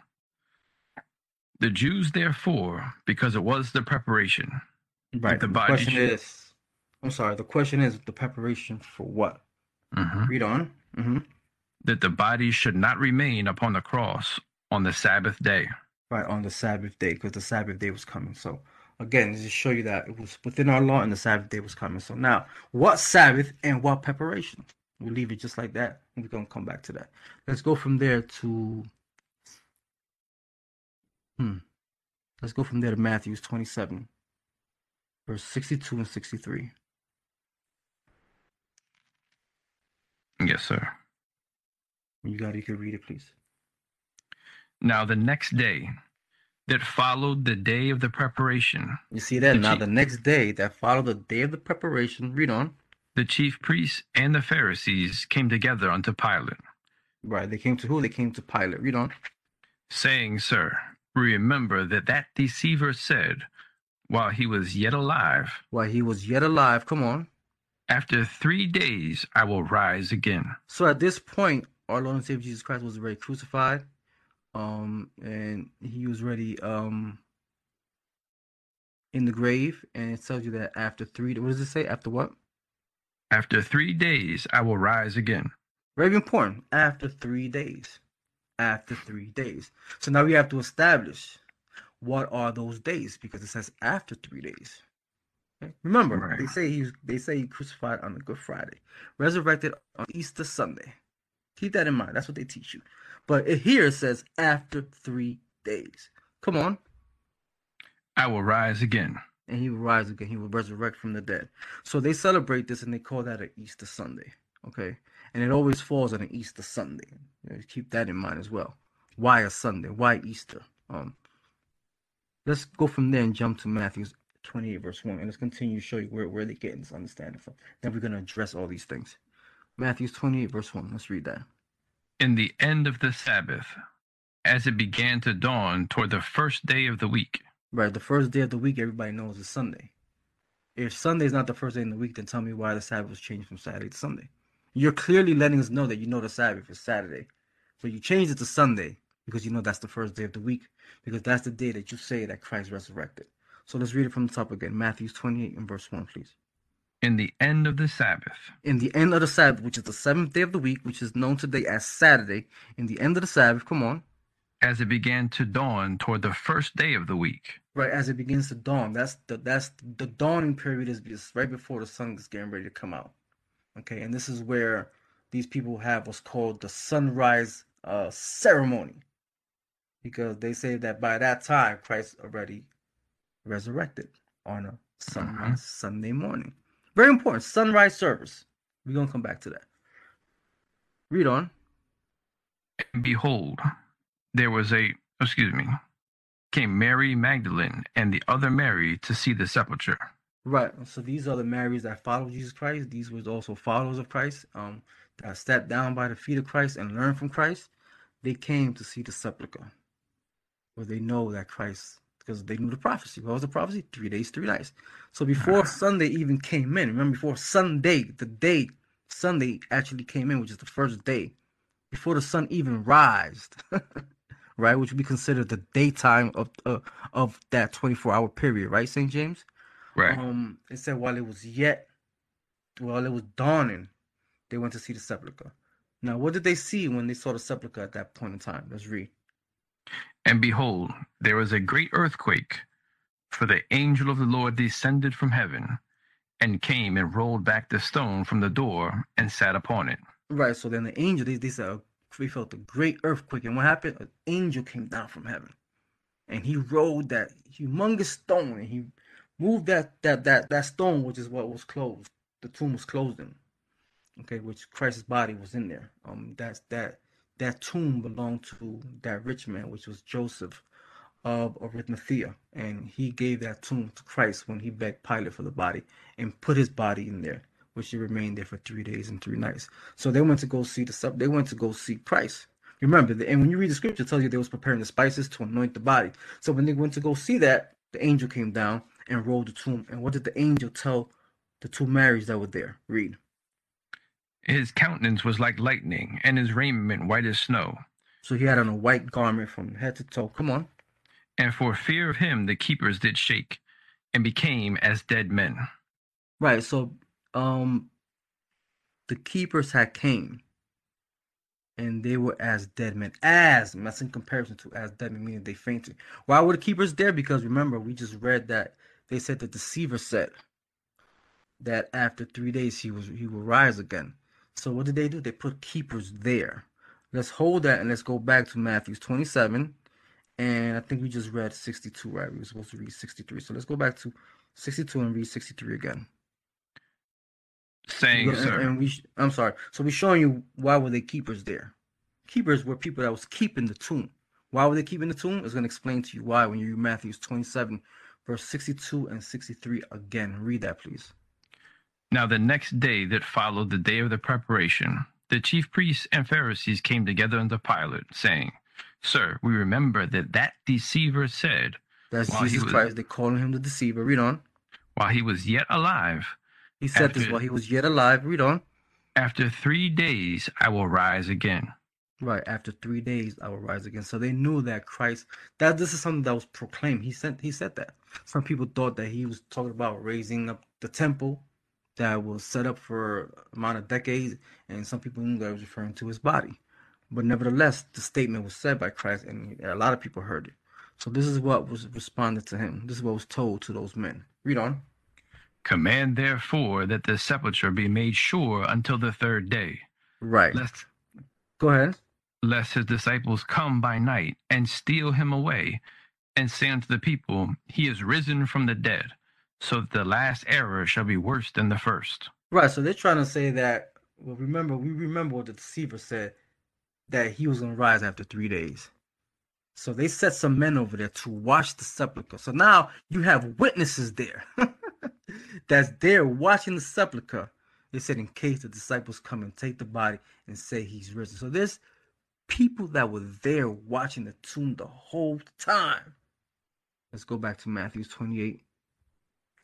The Jews, therefore, because it was the preparation,
Right.
the
The,
body
question
should-
is, I'm sorry. The question is the preparation for what?
Mhm.
Read on. hmm
that the body should not remain upon the cross on the Sabbath day.
Right on the Sabbath day, because the Sabbath day was coming. So again, this just show you that it was within our law and the Sabbath day was coming. So now, what Sabbath and what preparation? We'll leave it just like that. and We're gonna come back to that. Let's go from there to hmm. Let's go from there to Matthew's 27, verse 62 and 63.
Yes, sir.
When you got it, you can read it, please.
Now the next day that followed the day of the preparation,
You see that?
The
Now
chief-
the next day that followed the day of the preparation, read on.
the chief priests and the Pharisees came together unto Pilate,
Right, they came to who? They came to Pilate. Read on.
saying, Sir, remember that that deceiver said, while he was yet alive,
While he was yet alive, come on.
After three days I will rise again.
So at this point, our Lord and Savior Jesus Christ was already crucified, um, and he was already um in the grave, and it tells you that after three. What does it say? After what?
After three days I will rise again.
Very important. After three days. After three days. So now we have to establish what are those days because it says after three days. Remember,
Right.
they say he's they say he crucified on the Good Friday, resurrected on Easter Sunday. Keep that in mind. That's what they teach you. But it here it says after three days. Come on.
I will rise again.
And he will rise again. He will resurrect from the dead. So they celebrate this and they call that an Easter Sunday. Okay. And it always falls on an Easter Sunday. You know, keep that in mind as well. Why a Sunday? Why Easter? Um let's go from there and jump to Matthew 28, verse 1. And let's continue to show you where, where they're getting this understanding from. Then we're gonna address all these things. Matthew 28, verse 1. Let's read that.
In the end of the Sabbath, as it began to dawn toward the first day of the week,
Right, the first day of the week everybody knows is Sunday. If Sunday is not the first day in the week, then tell me why the Sabbath was changed from Saturday to Sunday. You're clearly letting us know that you know the Sabbath is Saturday. But you changed it to Sunday because you know that's the first day of the week, because that's the day that you say that Christ resurrected. So let's read it from the top again. Matthew 28 and verse 1, please.
in the end of the Sabbath,
In the end of the Sabbath, which is the seventh day of the week, which is known today as Saturday, in the end of the Sabbath, come on.
as it began to dawn toward the first day of the week,
Right as it begins to dawn. That's the that's the dawning period is right before the sun is getting ready to come out. Okay, and this is where these people have what's called the sunrise uh ceremony. Because they say that by that time Christ already resurrected on a sunrise Sunday morning. Very important. Sunrise service. We're gonna come back to that. Read on.
and behold, there was a, excuse me, came Mary Magdalene and the other Mary to see the sepulchre.
Right. So these are the Marys that followed Jesus Christ. These were also followers of Christ, um, that sat down by the feet of Christ and learned from Christ. They came to see the sepulchre, where they know that Christ, because they knew the prophecy. What was the prophecy? Three days, three nights. So before Sunday even came in, remember before Sunday, the day Sunday actually came in, which is the first day, before the sun even rised, right, which would be considered the daytime of uh, of that twenty four hour period, right, Saint James?
Right.
Um, it said while it was yet, while it was dawning, they went to see the sepulchre. Now, what did they see when they saw the sepulchre at that point in time? Let's read.
And behold, there was a great earthquake, for the angel of the Lord descended from heaven, and came and rolled back the stone from the door, and sat upon it.
Right. So then the angel, they said, uh, we felt a great earthquake. And what happened? An angel came down from heaven. And he rolled that humongous stone and he moved that that that that stone, which is what was closed. The tomb was closed in. Okay, which Christ's body was in there. Um that's that that tomb belonged to that rich man, which was Joseph of Arimathea. And he gave that tomb to Christ when he begged Pilate for the body and put his body in there which he remained there for three days and three nights. So they went to go see the sub. They went to go see Christ. Remember, and when you read the scripture, it tells you they was preparing the spices to anoint the body. So when they went to go see that, the angel came down and rolled the tomb. And what did the angel tell the two Marys that were there? Read.
His countenance was like lightning, and his raiment white as snow.
So he had on a white garment from head to toe. Come on.
And for fear of him, the keepers did shake, and became as dead men.
Right. So um the keepers had came and they were as dead men as that's in comparison to as dead men meaning they fainted why were the keepers there because remember we just read that they said the deceiver said that after three days he was he will rise again so what did they do they put keepers there let's hold that and let's go back to Matthew's 27 and i think we just read 62 right we were supposed to read 63 so let's go back to 62 and read 63 again
saying,
and,
sir,
and we, I'm sorry. So we're showing you why were they keepers there? Keepers were people that was keeping the tomb. Why were they keeping the tomb? It's going to explain to you why when you read Matthew's 27, verse 62 and 63 again. Read that, please.
Now the next day that followed the day of the preparation, the chief priests and Pharisees came together unto Pilate, saying, Sir, we remember that that deceiver said,
That's Jesus
was-
Christ. They're calling him the deceiver. Read on.
while he was yet alive,
He said this while he was yet alive. Read on.
After three days I will rise again.
Right after three days, I will rise again. So they knew that Christ. That this is something that was proclaimed. He said. He said that. Some people thought that he was talking about raising up the temple that was set up for amount of decades, and some people knew that was referring to his body. But nevertheless, the statement was said by Christ, and a lot of people heard it. So this is what was responded to him. This is what was told to those men. Read on.
Command therefore that the sepulchre be made sure until the third day,
Right.
lest
Go ahead.
lest his disciples come by night and steal him away, and say unto the people, He is risen from the dead, so that the last error shall be worse than the first.
Right. So they're trying to say that. Well, remember, we remember what the deceiver said that he was going to rise after three days. So they set some men over there to watch the sepulchre. So now you have witnesses there that's there watching the sepulchre. They said, in case the disciples come and take the body and say he's risen. So there's people that were there watching the tomb the whole time. Let's go back to Matthew 28.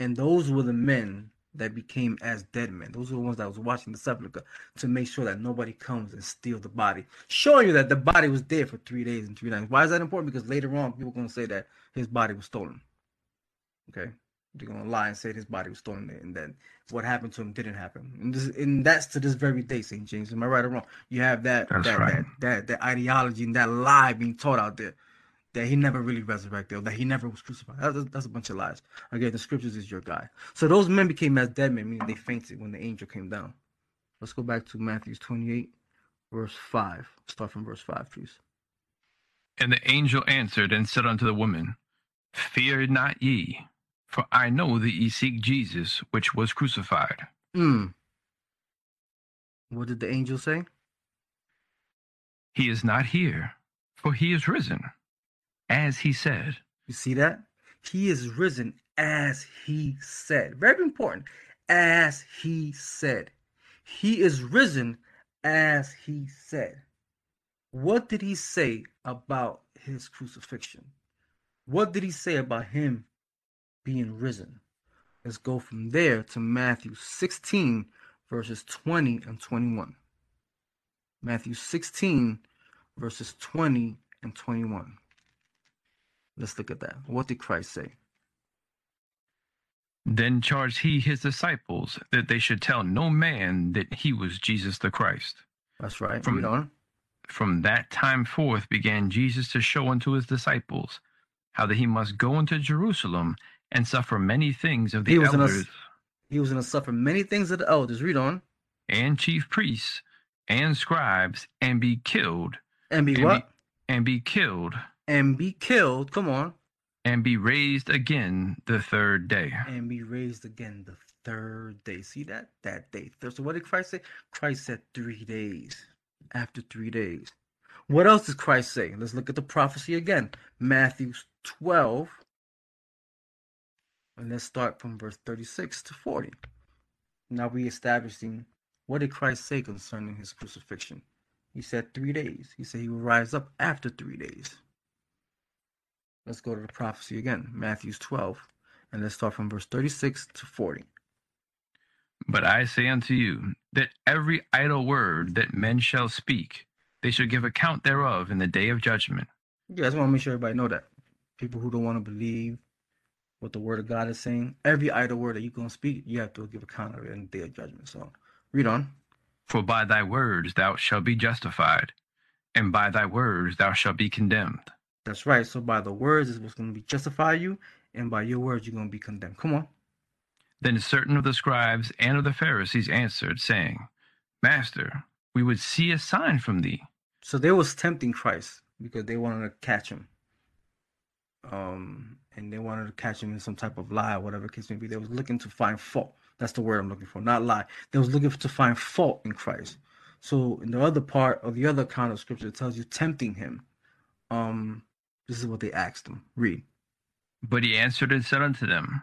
And those were the men that became as dead men. Those were the ones that was watching the sepulchre to make sure that nobody comes and steal the body, showing you that the body was dead for three days and three nights. Why is that important? Because later on, people are going to say that his body was stolen. Okay, they're going to lie and say his body was stolen, and then what happened to him didn't happen. And, this, and that's to this very day, St. James. Am I right or wrong? You have that that,
right.
that that that ideology and that lie being taught out there that he never really resurrected, or that he never was crucified. That's, that's a bunch of lies. Again, the scriptures is your guide. So those men became as dead men, meaning they fainted when the angel came down. Let's go back to Matthew 28, verse 5. Start from verse 5, please.
And the angel answered and said unto the woman, Fear not ye, for I know that ye seek Jesus, which was crucified.
Hmm. What did the angel say?
He is not here, for he is risen, as he said.
You see that? He is risen as he said. Very important. As he said. He is risen as he said. What did he say about his crucifixion? What did he say about him being risen? Let's go from there to Matthew 16, verses 20 and 21. Matthew 16, verses 20 and 21. Let's look at that. What did Christ say?
Then charged he his disciples that they should tell no man that he was Jesus the Christ.
That's right.
From-
Read on.
From that time forth began Jesus to show unto his disciples how that he must go into Jerusalem and suffer many things of the
He was in a-
elders
He was going to suffer many things of the elders. Read on.
and chief priests and scribes and be killed
And be
and
what?
be, and be killed
and be killed. Come on.
and be raised again the third day.
And be raised again the third day. See that? That day. So what did Christ say? Christ said three days. After three days. What else does Christ say? Let's look at the prophecy again. Matthew 12. And let's start from verse 36 to 40. Now we establishing what did Christ say concerning his crucifixion? He said three days. He said he will rise up after three days. Let's go to the prophecy again, Matthew 12, and let's start from verse 36 to 40.
But I say unto you that every idle word that men shall speak, they shall give account thereof in the day of judgment.
Yeah, I just want to make sure everybody know that. People who don't want to believe what the word of God is saying, every idle word that you're going to speak, you have to give account of it in the day of judgment. So read on.
For by thy words thou shalt be justified, and by thy words thou shalt be condemned.
That's right. So by the words is what's going to be justify you, and by your words you're going to be condemned. Come on.
Then certain of the scribes and of the Pharisees answered, saying, Master, we would see a sign from thee.
So they was tempting Christ because they wanted to catch him. Um, and they wanted to catch him in some type of lie, whatever case may be. They was looking to find fault. That's the word I'm looking for, not lie. They was looking to find fault in Christ. So in the other part of the other account of scripture, it tells you tempting him. Um, this is what they asked him. Read.
But he answered and said unto them,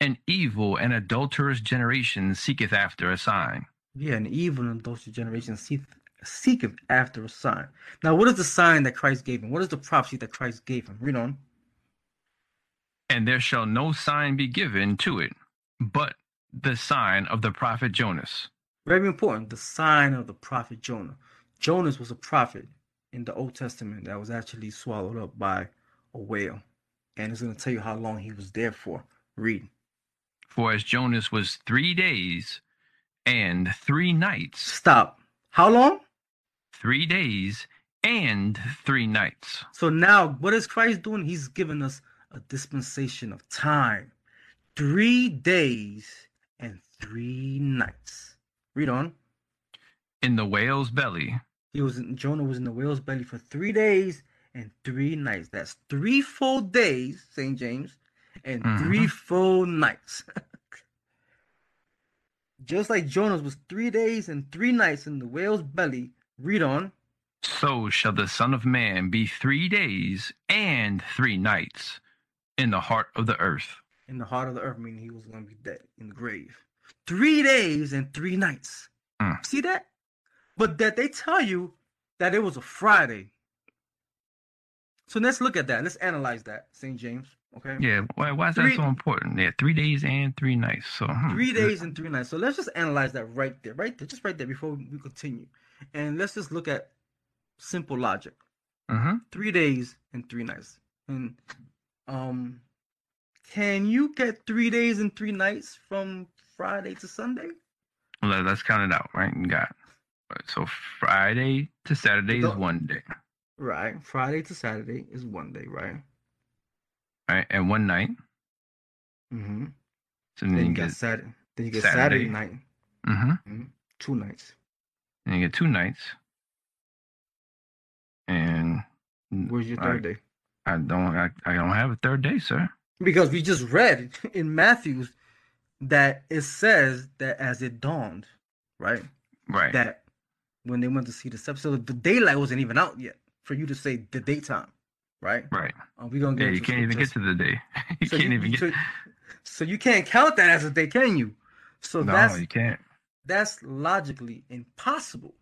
An evil and adulterous generation seeketh after a sign.
Yeah, an evil and adulterous generation seeketh, seeketh after a sign. Now, what is the sign that Christ gave him? What is the prophecy that Christ gave him? Read on.
And there shall no sign be given to it, but the sign of the prophet Jonas.
Very important. The sign of the prophet Jonah. Jonas was a prophet in the Old Testament that was actually swallowed up by a whale. And it's going to tell you how long he was there for. Read.
For as Jonas was three days and three nights,
Stop. How long?
three days and three nights.
So now, what is Christ doing? He's giving us a dispensation of time. Three days and three nights. Read on.
In the whale's belly,
He was in, Jonah was in the whale's belly for three days and three nights. That's three full days, St. James, and
Mhm.
three full nights. Just like Jonas was three days and three nights in the whale's belly. Read on.
so shall the Son of Man be three days and three nights in the heart of the earth.
In the heart of the earth, meaning he was going to be dead in the grave. Three days and three nights.
Mm.
See that? But that they tell you that it was a Friday. So let's look at that. Let's analyze that, St. James. Okay.
Yeah, why, why is
Three-
that so important? Yeah, three days and three nights. So hmm,
Three days and three nights. So let's just analyze that right there, right there, just right there before we continue. And let's just look at simple logic.
Mhm.
Three days and three nights. And um can you get three days and three nights from Friday to Sunday?
Let, let's count it out, right? You got so Friday to Saturday is one day,
Right. Friday to Saturday is one day, right?
right? And one night.
Mm-hmm.
So
Then
then
you
get
Saturday. Then you get
Saturday.
Saturday, night.
hmm
Two nights.
Then you get two nights. And
Where's your
I-
third day?
I don't I, I don't have a third day, sir.
Because we just read in Matthew's that it says that as it dawned, right?
Right.
That when they went to see the step, so the daylight wasn't even out yet for you to say the daytime, right?
right.
Uh, we're gonna get
Yeah, you can't even get to the day. you
So
can't even get
so, so you can't count that as a day, can you? So
No,
that's
you can't.
that's logically impossible.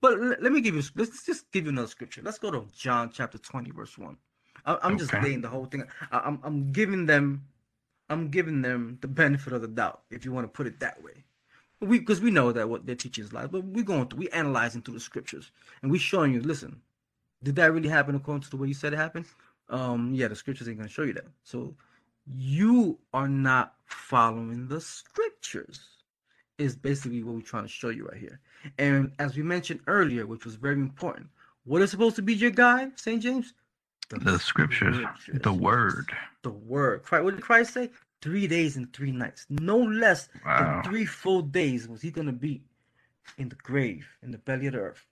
But l- let me give you let's just give you another scripture. Let's go to John chapter 20 verse 1. I- I'm just laying the whole thing. I- I'm I'm giving them I'm giving them the benefit of the doubt if you want to put it that way. We because we know that what their teaching is like, but we're going through we analyzing through the scriptures and we're showing you, listen, did that really happen according to the way you said it happened? Um yeah, the scriptures ain't gonna show you that. So you are not following the scriptures is basically what we're trying to show you right here. And as we mentioned earlier, which was very important, what is supposed to be your guide, St. James?
The scriptures, the word.
The word. Christ, what did Christ say? Three days and three nights. No less
Wow.
than three full days was he going to be in the grave, in the belly of the earth.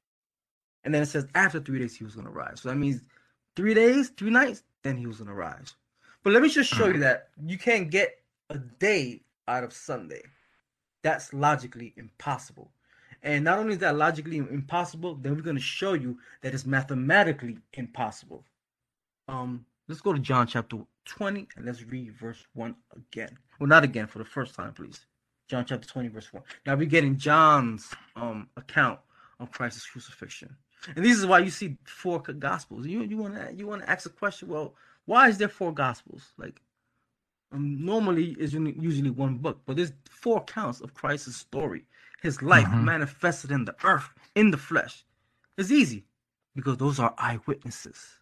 And then it says after three days he was gonna rise. So that means three days, three nights, then he was gonna rise. But let me just show you that you can't get a day out of Sunday. That's logically impossible. And not only is that logically impossible, then we're gonna show you that it's mathematically impossible. Um, let's go to John chapter 20 and let's read verse 1 again. Well, not again for the first time, please. John chapter 20, verse 1. Now we're getting John's um account of Christ's crucifixion. And this is why you see four gospels. You you want to you want to ask a question. Well, why is there four gospels? Like, um, normally is usually one book, but there's four accounts of Christ's story, his life
Mhm.
manifested in the earth, in the flesh. It's easy because those are eyewitnesses.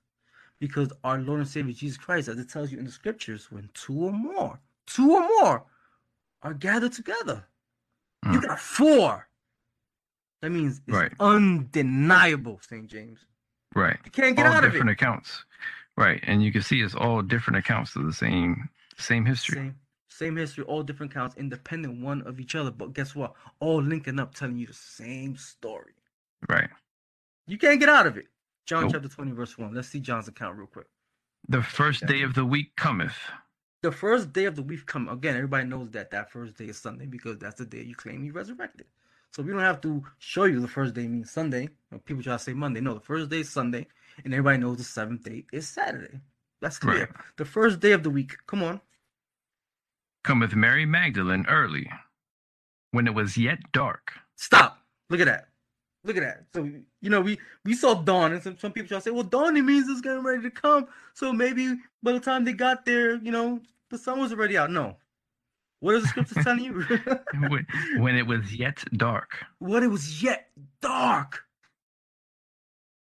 Because our Lord and Savior Jesus Christ, as it tells you in the scriptures, when two or more, two or more are gathered together. You
Mm.
got four. That means it's
Right.
undeniable, St. James.
Right.
You can't get
all
out of it.
different accounts. Right. And you can see it's all different accounts of the same same history.
Same, same history, all different accounts, independent one of each other. But guess what? All linking up, telling you the same story.
Right.
You can't get out of it. John chapter 20, verse 1. Let's see John's account real quick.
The first day of the week cometh.
The first day of the week come again. Everybody knows that that first day is Sunday because that's the day you claim you resurrected. So we don't have to show you the first day means Sunday. People try to say Monday. No, the first day is Sunday, and everybody knows the seventh day is Saturday. That's clear.
Right.
The first day of the week. Come on.
Cometh Mary Magdalene early, when it was yet dark.
Stop. Look at that. Look at that. So you know we we saw dawn, and some, some people try to say, well, dawning means it's getting ready to come. So maybe by the time they got there, you know, the sun was already out. No. What is the scripture telling you?
when, when it was yet dark.
what it was yet dark.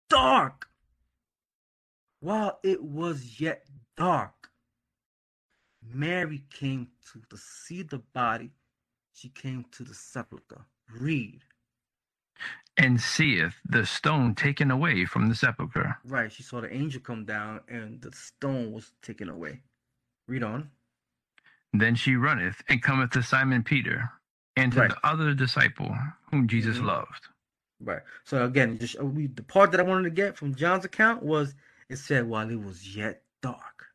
Dark. While it was yet dark, Mary came to, to see the body. She came to the sepulchre. Read.
And seeth the stone taken away from the sepulchre.
Right. She saw the angel come down and the stone was taken away. Read on.
Then she runneth and cometh to Simon Peter and to
Right.
the other disciple whom Jesus
Mhm.
loved.
Right. So again, just we, the part that I wanted to get from John's account was it said while it was yet dark.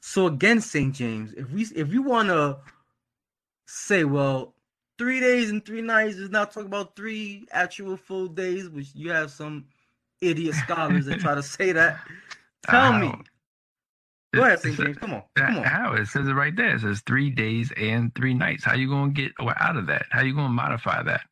So again, Saint James, if we if we want to say, well, three days and three nights is not talking about three actual full days, which you have some idiot scholars that try to say that. Tell me. Go ahead, Saint James. Come on, come on.
How? It says it right there. It says three days and three nights. How you gonna get out of that? How you gonna modify that?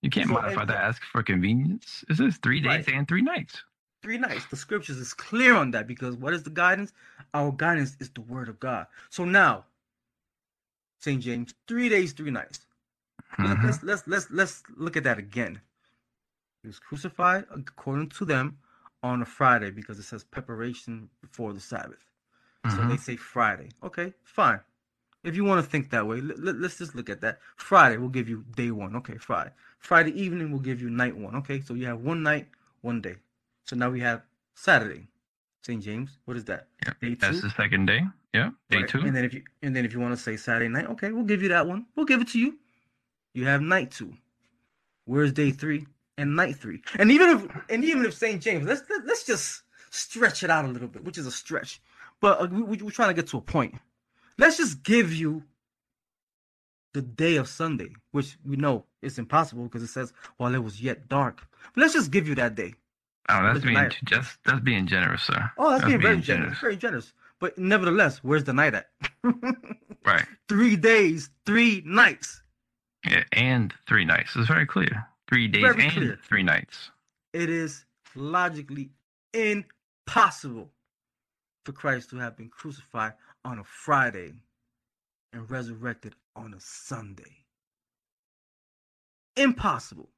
You can't
So,
modify that. Ask for convenience. It says three days
Right.
and three nights.
three nights. The scriptures is clear on that because what is the guidance? Our guidance is the word of God. So now, St. James, three days, three nights.
Mhm.
Let's let's let's let's look at that again. He was crucified according to them on a Friday because it says preparation before the Sabbath. So
Mhm.
they say Friday. Okay, fine. If you want to think that way, let, us just look at that. Friday will give you day one. Okay, Friday. Friday evening will give you night one. Okay, so you have one night, one day. So now we have Saturday, St. James. What is that?
Yep.
Day
That's
two.
the second day. Yeah. Day
Right.
two.
And then if you and then if you want to say Saturday night, okay, we'll give you that one. We'll give it to you. You have night two. Where's day three and night three? And even if and even if St. James, let's let, let's just stretch it out a little bit, which is a stretch. But uh, we, we- we're trying to get to a point. Let's just give you the day of Sunday, which we know is impossible because it says while it was yet dark. But let's just give you that day.
Oh, that's being
night-
just that's being generous, sir.
Oh, that's, being very generous. Very generous. But nevertheless, where's the night at?
Right.
three days, three nights.
Yeah, and three nights. It's very clear. Three days
Very
and
clear.
three nights.
It is logically impossible for Christ to have been crucified on a Friday and resurrected on a Sunday. Impossible.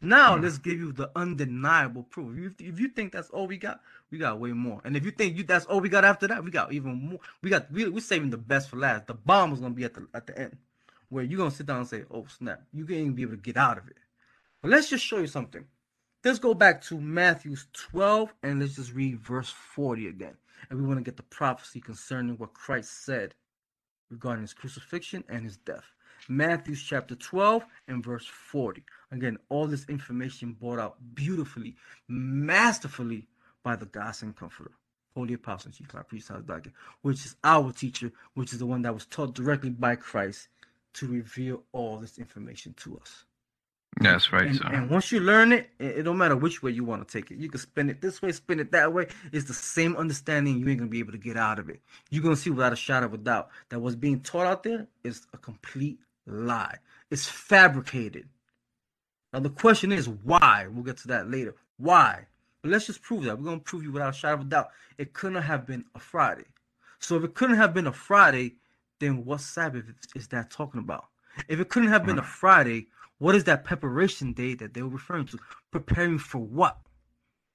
Now
Hmm.
let's give you the undeniable proof. If you, if you think that's all we got, we got way more. And if you think you that's all we got after that, we got even more. We got we, we're saving the best for last. The bomb is gonna be at the at the end, where you're gonna sit down and say, "Oh snap!" You can't even be able to get out of it. But let's just show you something. Let's go back to Matthew's 12 and let's just read verse 40 again. And we want to get the prophecy concerning what Christ said regarding his crucifixion and his death. Matthew chapter 12 and verse 40. Again, all this information brought out beautifully, masterfully by the God and Comforter, Holy Apostle Chief Priest Dagger, which is our teacher, which is the one that was taught directly by Christ to reveal all this information to us.
That's right,
And,
sir.
and once you learn it, it, it don't matter which way you want to take it. You can spin it this way, spin it that way. It's the same understanding. You ain't gonna be able to get out of it. You're gonna see without a shadow of a doubt that what's being taught out there is a complete lie. It's fabricated. Now the question is why? We'll get to that later. Why? But let's just prove that. We're gonna prove you without a shadow of a doubt. It couldn't have been a Friday. So if it couldn't have been a Friday, then what Sabbath is that talking about? If it couldn't have been a Friday, what is that preparation day that they were referring to? Preparing for what?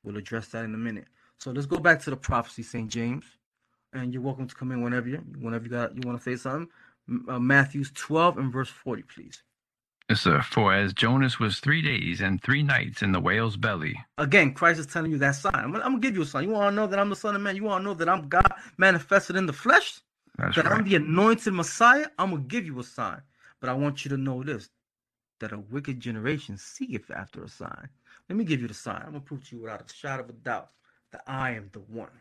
We'll address that in a minute. So let's go back to the prophecy, St. James, and you're welcome to come in whenever you whenever you got you want to say something. Uh, Matthew's 12 and verse 40, please.
Yes, sir. For as Jonas was three days and three nights in the whale's belly.
Again, Christ is telling you that sign. I'm, gonna- I'm gonna give you a sign. You want to know that I'm the Son of Man? You want to know that I'm God manifested in the flesh?
That's
that I'm the anointed Messiah? I'm gonna give you a sign. But I want you to know this: that a wicked generation seeketh after a sign. Let me give you the sign. I'm gonna prove to you without a shadow of a doubt that I am the one.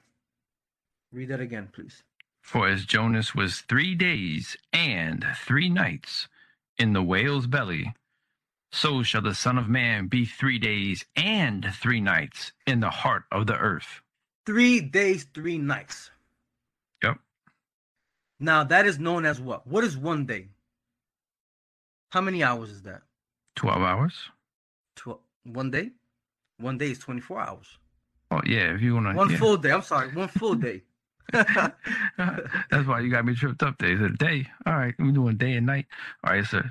Read that again, please.
For as Jonas was three days and three nights in the whale's belly, so shall the Son of Man be three days and three nights in the heart of the earth.
Three days, three nights. Now that is known as what? What is one day? How many hours is that?
12 hours.
Twelve. One day? One day is 24 hours.
Oh, yeah, if you want to.
One
yeah.
full day. I'm sorry. One full day.
That's why you got me tripped up there. It's a day. All right, we're doing day and night. All right, so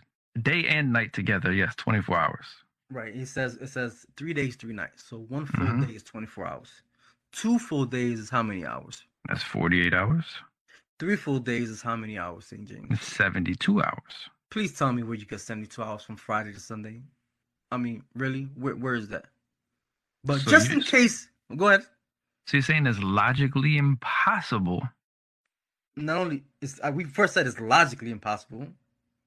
day and night together. Yes, 24 hours.
Right. It says it says three days, three nights. So one full
Mhm.
day is 24 hours. Two full days is how many hours?
That's 48 hours.
Three full days is how many hours, St. James?
72 hours.
Please tell me where you get 72 hours from Friday to Sunday. I mean, really? Where, where is that? But
So
just in
just-
case, go ahead.
So you're saying it's logically impossible
Not only is uh, we first said it's logically impossible,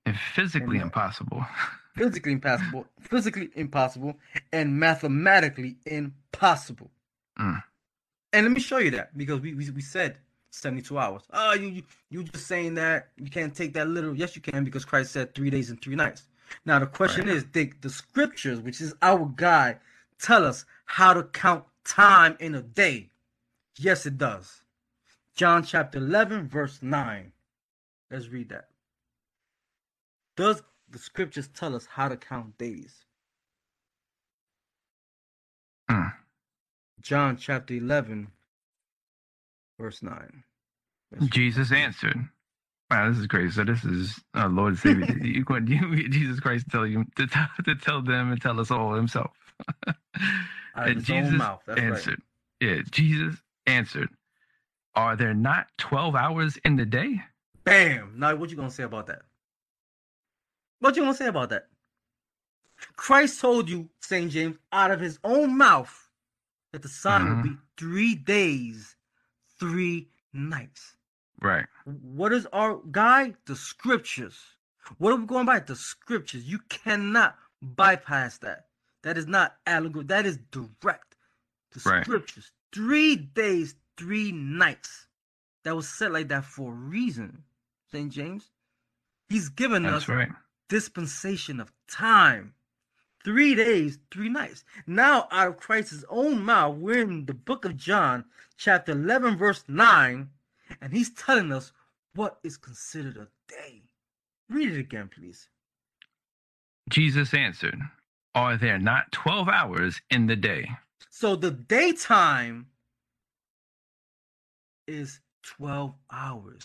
and physically
Amen.
impossible.
physically impossible, physically impossible, and mathematically impossible.
Mm.
And let me show you that because we we, we said 72 hours. Oh, you, you you just saying that you can't take that literal. Yes, you can because Christ said three days and three nights. Now the question
Right.
is, the, the scriptures, which is our guide, tell us how to count time in a day. Yes, it does. John chapter 11, verse 9. Let's read that. Does the scriptures tell us how to count days?
Mm.
John chapter 11, verse 9.
Jesus answered. Wow, this is crazy. So this is uh, Lord Savior. you going you, Jesus Christ tell you to, tell to tell them and tell us all himself. And Jesus
mouth, that's right.
answered. Yeah, Jesus answered. Are there not twelve hours in the day?
Bam! Now, what you gonna say about that? What you gonna say about that? Christ told you, Saint James, out of his own mouth, that the sign
Mhm.
will be three days, three nights.
Right.
What is our guide? The scriptures. What are we going by? The scriptures. You cannot bypass that. That is not allegory. That is direct. The
Right.
scriptures. Three days, three nights. That was said like that for a reason, St. James. He's given us
right.
dispensation of time. Three days, three nights. Now, out of Christ's own mouth, we're in the book of John, chapter 11, verse 9, and he's telling us what is considered a day. Read it again, please.
Jesus answered, Are there not twelve hours in the day?
So the daytime is 12 hours.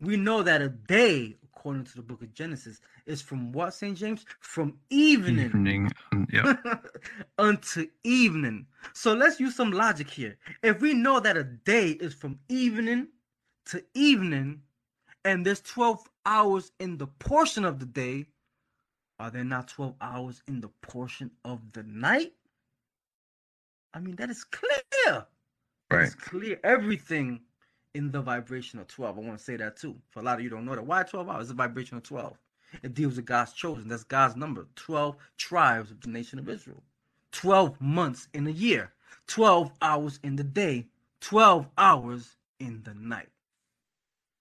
We know that a day, according to the book of Genesis, is from what, St. James? From evening.
Evening. um, Yep.
unto evening. So let's use some logic here. If we know that a day is from evening to evening, and there's 12 hours in the portion of the day, are there not 12 hours in the portion of the night? I mean, that is clear.
Right.
It's clear. Everything in the vibration of 12. I want to say that too. For a lot of you don't know that. Why 12 hours? It's a vibration of 12. It deals with God's chosen. That's God's number. 12 tribes of the nation of Israel. 12 months in a year. 12 hours in the day. 12 hours in the night.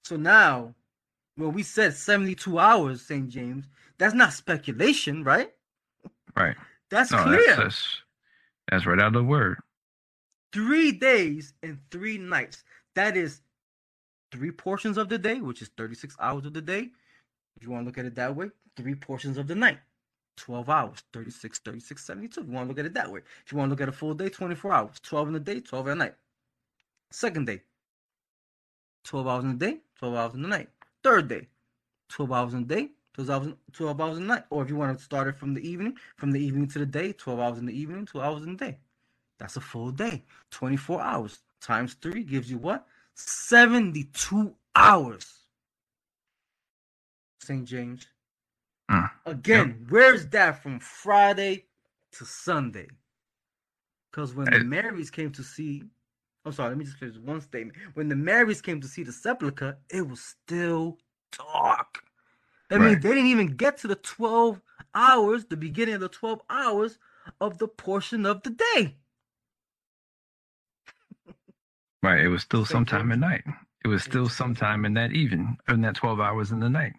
So now, when we said 72 hours, St. James, that's not speculation, right?
Right.
That's
No,
clear.
that's, that's that's right out of the word.
three days and three nights. That is three portions of the day, which is 36 hours of the day. If you want to look at it that way, three portions of the night, 12 hours, 36, 36, 72. If you want to look at it that way. If you want to look at a full day, 24 hours, 12 in the day, 12 at night. Second day, 12 hours in the day, 12 hours in the night. Third day, 12 hours in the day, 12 hours, 12 hours in the night. Or if you want to start it from the evening, from the evening to the day, 12 hours in the evening, 12 hours in the day. That's a full day. 24 hours times three gives you what? 72 hours. St. James.
Mm.
Again, where's that from Friday to Sunday? Because when the Marys came to see, I'm sorry, let me just finish one statement. When the Marys came to see the sepulchre, it was still dark. I mean, they didn't even get to the 12 hours, the beginning of the 12 hours of the portion of the day.
Right. It was still sometime at night. It was still sometime in that even in that twelve hours in the night.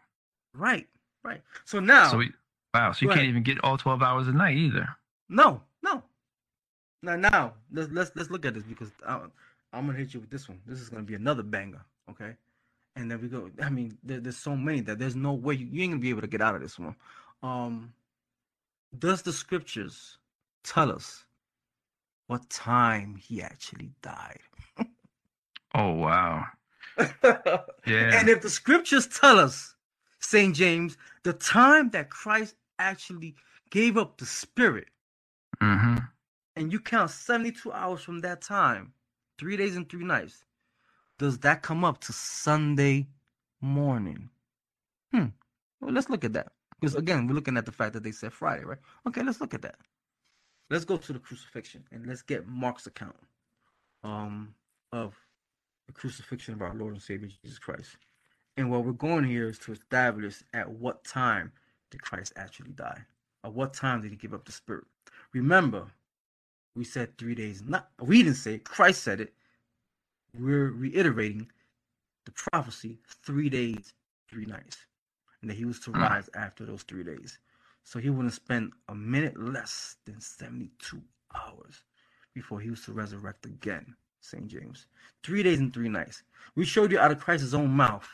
Right, right. So now,
So we, wow. So you can't
ahead.
even get all twelve hours a night either.
no, no. Now, now let's let's let's look at this because I, I'm gonna hit you with this one. This is gonna be another banger, okay? And then we go. I mean, there, there's so many that there's no way you, you ain't gonna be able to get out of this one. Um, does the scriptures tell us what time he actually died?
Oh wow. Yeah.
And if the scriptures tell us, St. James, the time that Christ actually gave up the spirit,
Mm-hmm.
and you count 72 hours from that time, three days and three nights, does that come up to Sunday morning? Hmm. Well, let's look at that. Because again, we're looking at the fact that they said Friday, right? Okay, let's look at that. Let's go to the crucifixion and let's get Mark's account um of the crucifixion of our Lord and Savior Jesus Christ. And what we're going here is to establish at what time did Christ actually die? At what time did he give up the spirit? Remember, we said three days. Not we didn't say it, Christ said it. We're reiterating the prophecy three days, three nights. And that he was to
Mm.
rise after those three days. So he wouldn't spend a minute less than 72 hours before he was to resurrect again, St. James. Three days and three nights. We showed you out of Christ's own mouth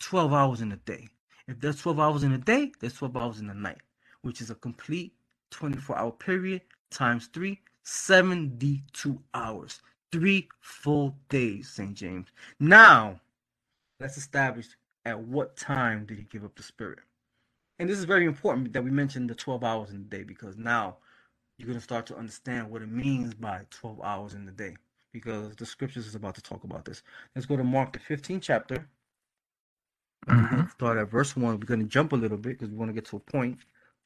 12 hours in a day. If there's 12 hours in a day, there's 12 hours in a night, which is a complete 24 hour period times three, 72 hours. Three full days, St. James. Now, let's establish at what time did he give up the spirit. And this is very important that we mention the 12 hours in the day because now you're going to start to understand what it means by 12 hours in the day because the scriptures is about to talk about this. Let's go to Mark the 15th chapter. And We're going to start at verse 1. We're going to jump a little bit because we want to get to a point.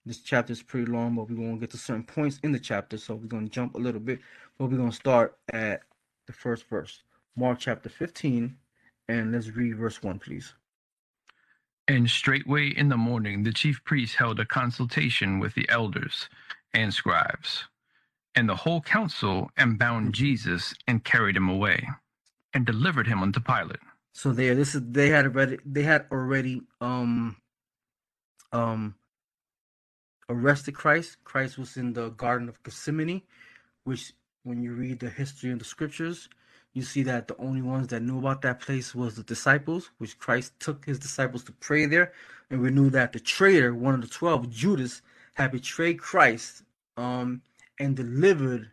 This chapter is pretty long, but we want to get to certain points in the chapter. So we're going to jump a little bit, but we're going to start at the first verse. Mark chapter 15, and let's read verse 1, please.
And straightway in the morning the chief priests held a consultation with the elders and scribes, and the whole council, and bound Jesus and carried him away, and delivered him unto Pilate.
So there, this is they had already they had already um um arrested Christ. Christ was in the Garden of Gethsemane, which when you read the history and the scriptures, you see that the only ones that knew about that place was the disciples, which Christ took his disciples to pray there. And we knew that the traitor, one of the twelve, Judas, had betrayed Christ um and delivered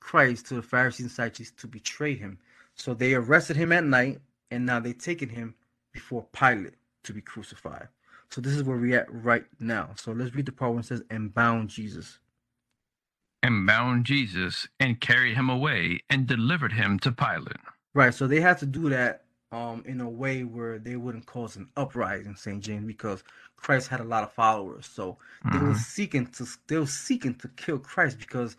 Christ to the Pharisees and Sadducees to betray him. So they arrested him at night, and now they've taken him before Pilate to be crucified. So this is where we're at right now. So let's read the part where it says, and bound Jesus.
And bound Jesus and carried him away and delivered him to Pilate.
Right. So they had to do that um in a way where they wouldn't cause an uprising, in St. James, because Christ had a lot of followers. So they were
Mhm.
seeking to they were seeking to kill Christ because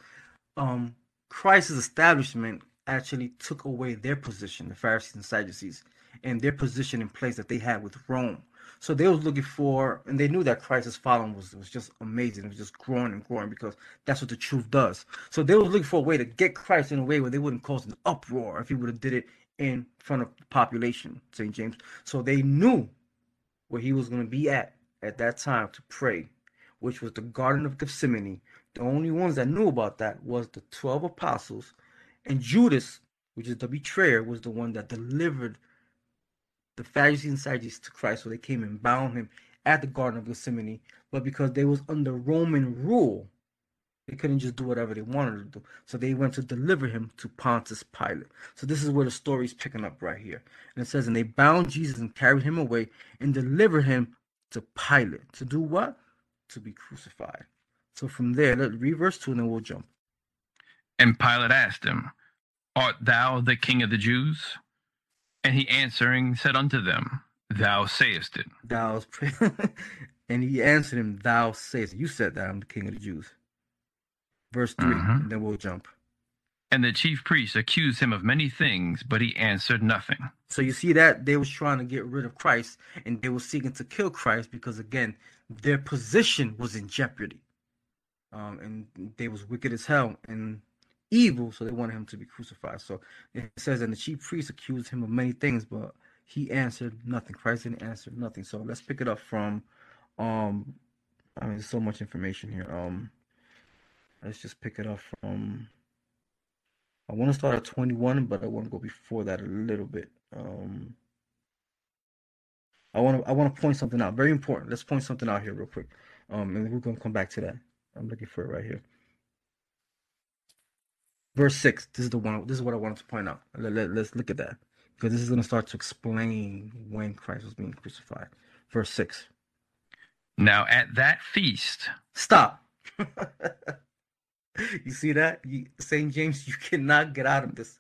um Christ's establishment actually took away their position, the Pharisees and Sadducees, and their position in place that they had with Rome. So they was looking for, and they knew that Christ's following was was just amazing. It was just growing and growing because that's what the truth does. So they was looking for a way to get Christ in a way where they wouldn't cause an uproar if he would have did it in front of the population, St. James. So they knew where he was going to be at at that time to pray, which was the Garden of Gethsemane. The only ones that knew about that was the 12 apostles, and Judas, which is the betrayer, was the one that delivered the Pharisees and Sadducees to Christ. So they came and bound him at the Garden of Gethsemane. But because they was under Roman rule, they couldn't just do whatever they wanted to do. So they went to deliver him to Pontius Pilate. So this is where the story's picking up right here. And it says, And they bound Jesus and carried him away and delivered him to Pilate. To do what? To be crucified. So from there, let's read verse 2 and then we'll jump.
And Pilate asked him, Art thou the king of the Jews? And he answering said unto them, Thou sayest it.
Thou and he answered him, Thou sayest, You said that I'm the king of the Jews. Verse 3,
Mhm.
and then we'll jump.
And the chief priests accused him of many things, but he answered nothing.
So you see that they was trying to get rid of Christ and they were seeking to kill Christ because again, their position was in jeopardy. Um, and they was wicked as hell and evil, so they wanted him to be crucified. So it says, and the chief priests accused him of many things, but he answered nothing. Christ didn't answer nothing. So let's pick it up from um I mean there's so much information here. Um let's just pick it up from I want to start at 21, but I want to go before that a little bit. Um, I want to I want to point something out. Very important. Let's point something out here real quick. Um, and we're gonna come back to that. I'm looking for it right here. Verse six. This is the one. This is what I wanted to point out. Let, let, let's look at that because this is gonna start to explain when Christ was being crucified. Verse six.
Now at that feast,
Stop. you see that? You, St. James, you cannot get out of this.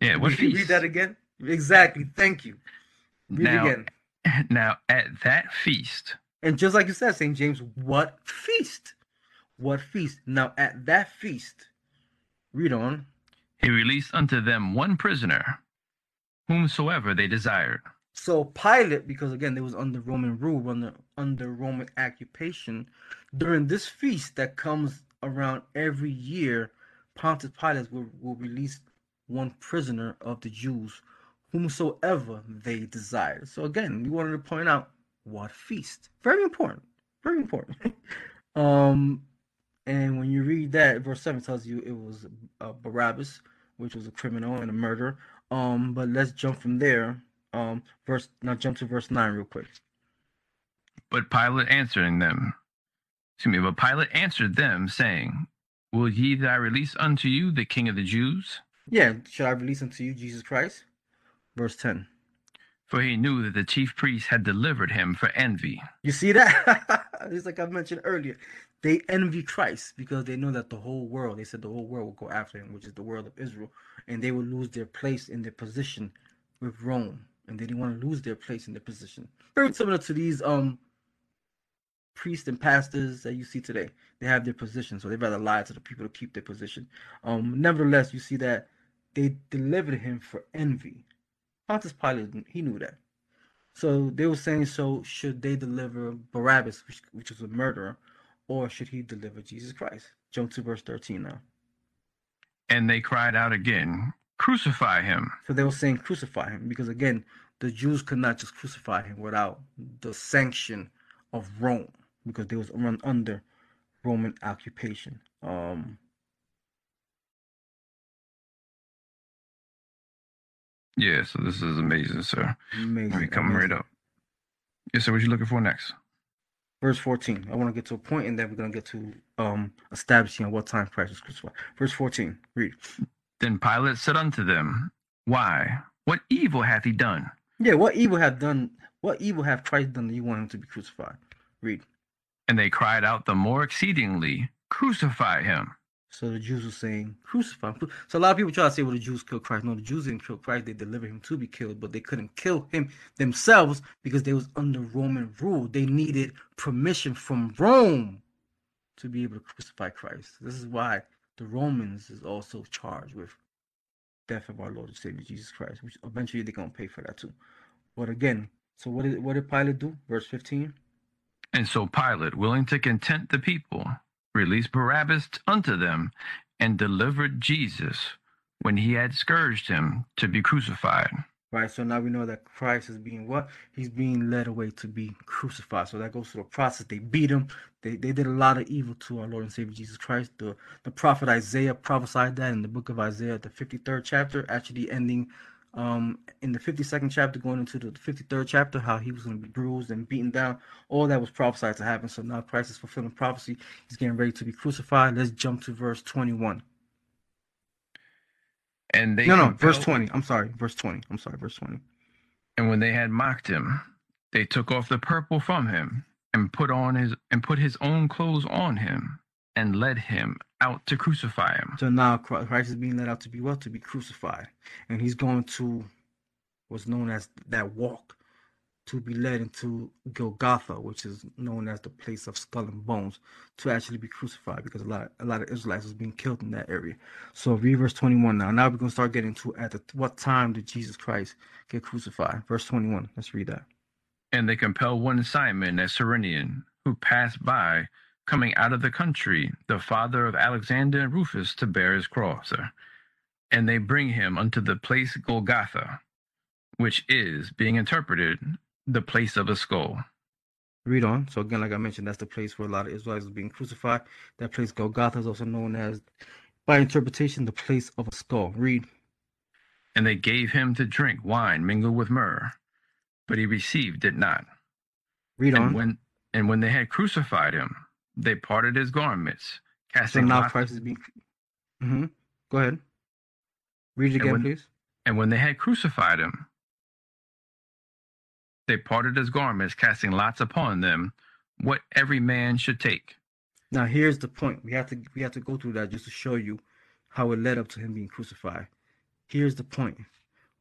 yeah, what
Read- Read that again. Exactly. Thank you. Read
now,
again.
now at that feast,
And just like you said, St. James, what feast? What feast? Now at that feast, read on.
he released unto them one prisoner, whomsoever they desired.
So Pilate, because again they was under Roman rule, under under Roman occupation, during this feast that comes around every year, Pontius Pilate will, will release one prisoner of the Jews, whomsoever they desired. So again, we wanted to point out what feast. Very important. Very important. um, and when you read that, verse seven tells you it was uh, Barabbas, which was a criminal and a murderer. Um, but let's jump from there. Um, verse now jump to verse nine real quick.
But Pilate answering them, excuse me, but Pilate answered them, saying, Will ye that I release unto you the king of the Jews?
Yeah, should I release unto you Jesus Christ? Verse ten.
For he knew that the chief priests had delivered him for envy.
You see that? it's like I mentioned earlier. They envy Christ because they know that the whole world, they said the whole world will go after him, which is the world of Israel, and they will lose their place in their position with Rome. And they didn't want to lose their place in their position. Very similar to these um priests and pastors that you see today. They have their position, so they rather lie to the people to keep their position. Um, nevertheless, you see that they delivered him for envy. Pontius Pilate, he knew that. So they were saying, so should they deliver Barabbas, which, which was a murderer, or should he deliver Jesus Christ? Jump to verse 13 now.
And they cried out again, Crucify him.
So they were saying crucify him because again, the Jews could not just crucify him without the sanction of Rome because they was run under Roman occupation. Um,
Yeah, so this is amazing, sir.
amazing.
Let me come right up. Yes, sir. What you looking for next?
Verse 14. I want to get to a point and then we're going to get to um establishing at what time Christ was crucified. Verse 14. Read.
Then Pilate said unto them, Why? What evil hath he done?
Yeah, what evil have done? What evil have Christ done that you want him to be crucified? Read.
And they cried out the more exceedingly, Crucify him.
So the Jews were saying, crucify him. So a lot of people try to say, well, the Jews killed Christ. No, the Jews didn't kill Christ. They delivered him to be killed, but they couldn't kill him themselves because they was under Roman rule. They needed permission from Rome to be able to crucify Christ. This is why the Romans is also charged with death of our Lord and Savior Jesus Christ, which eventually they're to pay for that too. But again, So what did what did Pilate do? Verse 15.
And so Pilate, willing to content the people, released Barabbas unto them, and delivered Jesus, when he had scourged him, to be crucified.
Right. So now we know that Christ is being what? He's being led away to be crucified. So that goes through the process. They beat him. They they did a lot of evil to our Lord and Savior Jesus Christ. The the prophet Isaiah prophesied that in the book of Isaiah, the 53rd chapter, actually ending um in the 52nd chapter going into the 53rd chapter how he was going to be bruised and beaten down. All that was prophesied to happen. So now christ is fulfilling prophecy. He's getting ready to be crucified. Let's jump to verse 21
And they
no no verse 20 i'm sorry verse 20 i'm sorry verse 20
And when they had mocked him, they took off the purple from him and put on his and put his own clothes on him and led him out to crucify him.
so now christ is being led out to be what to be crucified and he's going to what's known as that walk to be led into Golgotha, which is known as the place of skull and bones, to actually be crucified because a lot a lot of Israelites was being killed in that area. So read verse 21 now. Now we're gonna start getting to at the, what time did Jesus Christ get crucified? Verse 21. Let's read that.
And they compelled one Simon, a Cyrenian, who passed by, coming out of the country, the father of Alexander and Rufus, to bear his cross. And they bring him unto the place Golgotha, which is, being interpreted, the place of a skull.
Read on. So again, like I mentioned, that's the place where a lot of Israelites was being crucified. That place Golgotha is also known as, by interpretation, the place of a skull. Read.
And they gave him to drink wine mingled with myrrh, but he received it not.
Read on.
And when and when they had crucified him, they parted his garments,
so
casting
now
lots-
Christ is being. hmm Go ahead. Read again,
when-
please.
And when they had crucified him, they parted his garments, casting lots upon them, what every man should take.
Now here's the point. We have to we have to go through that just to show you how it led up to him being crucified. Here's the point.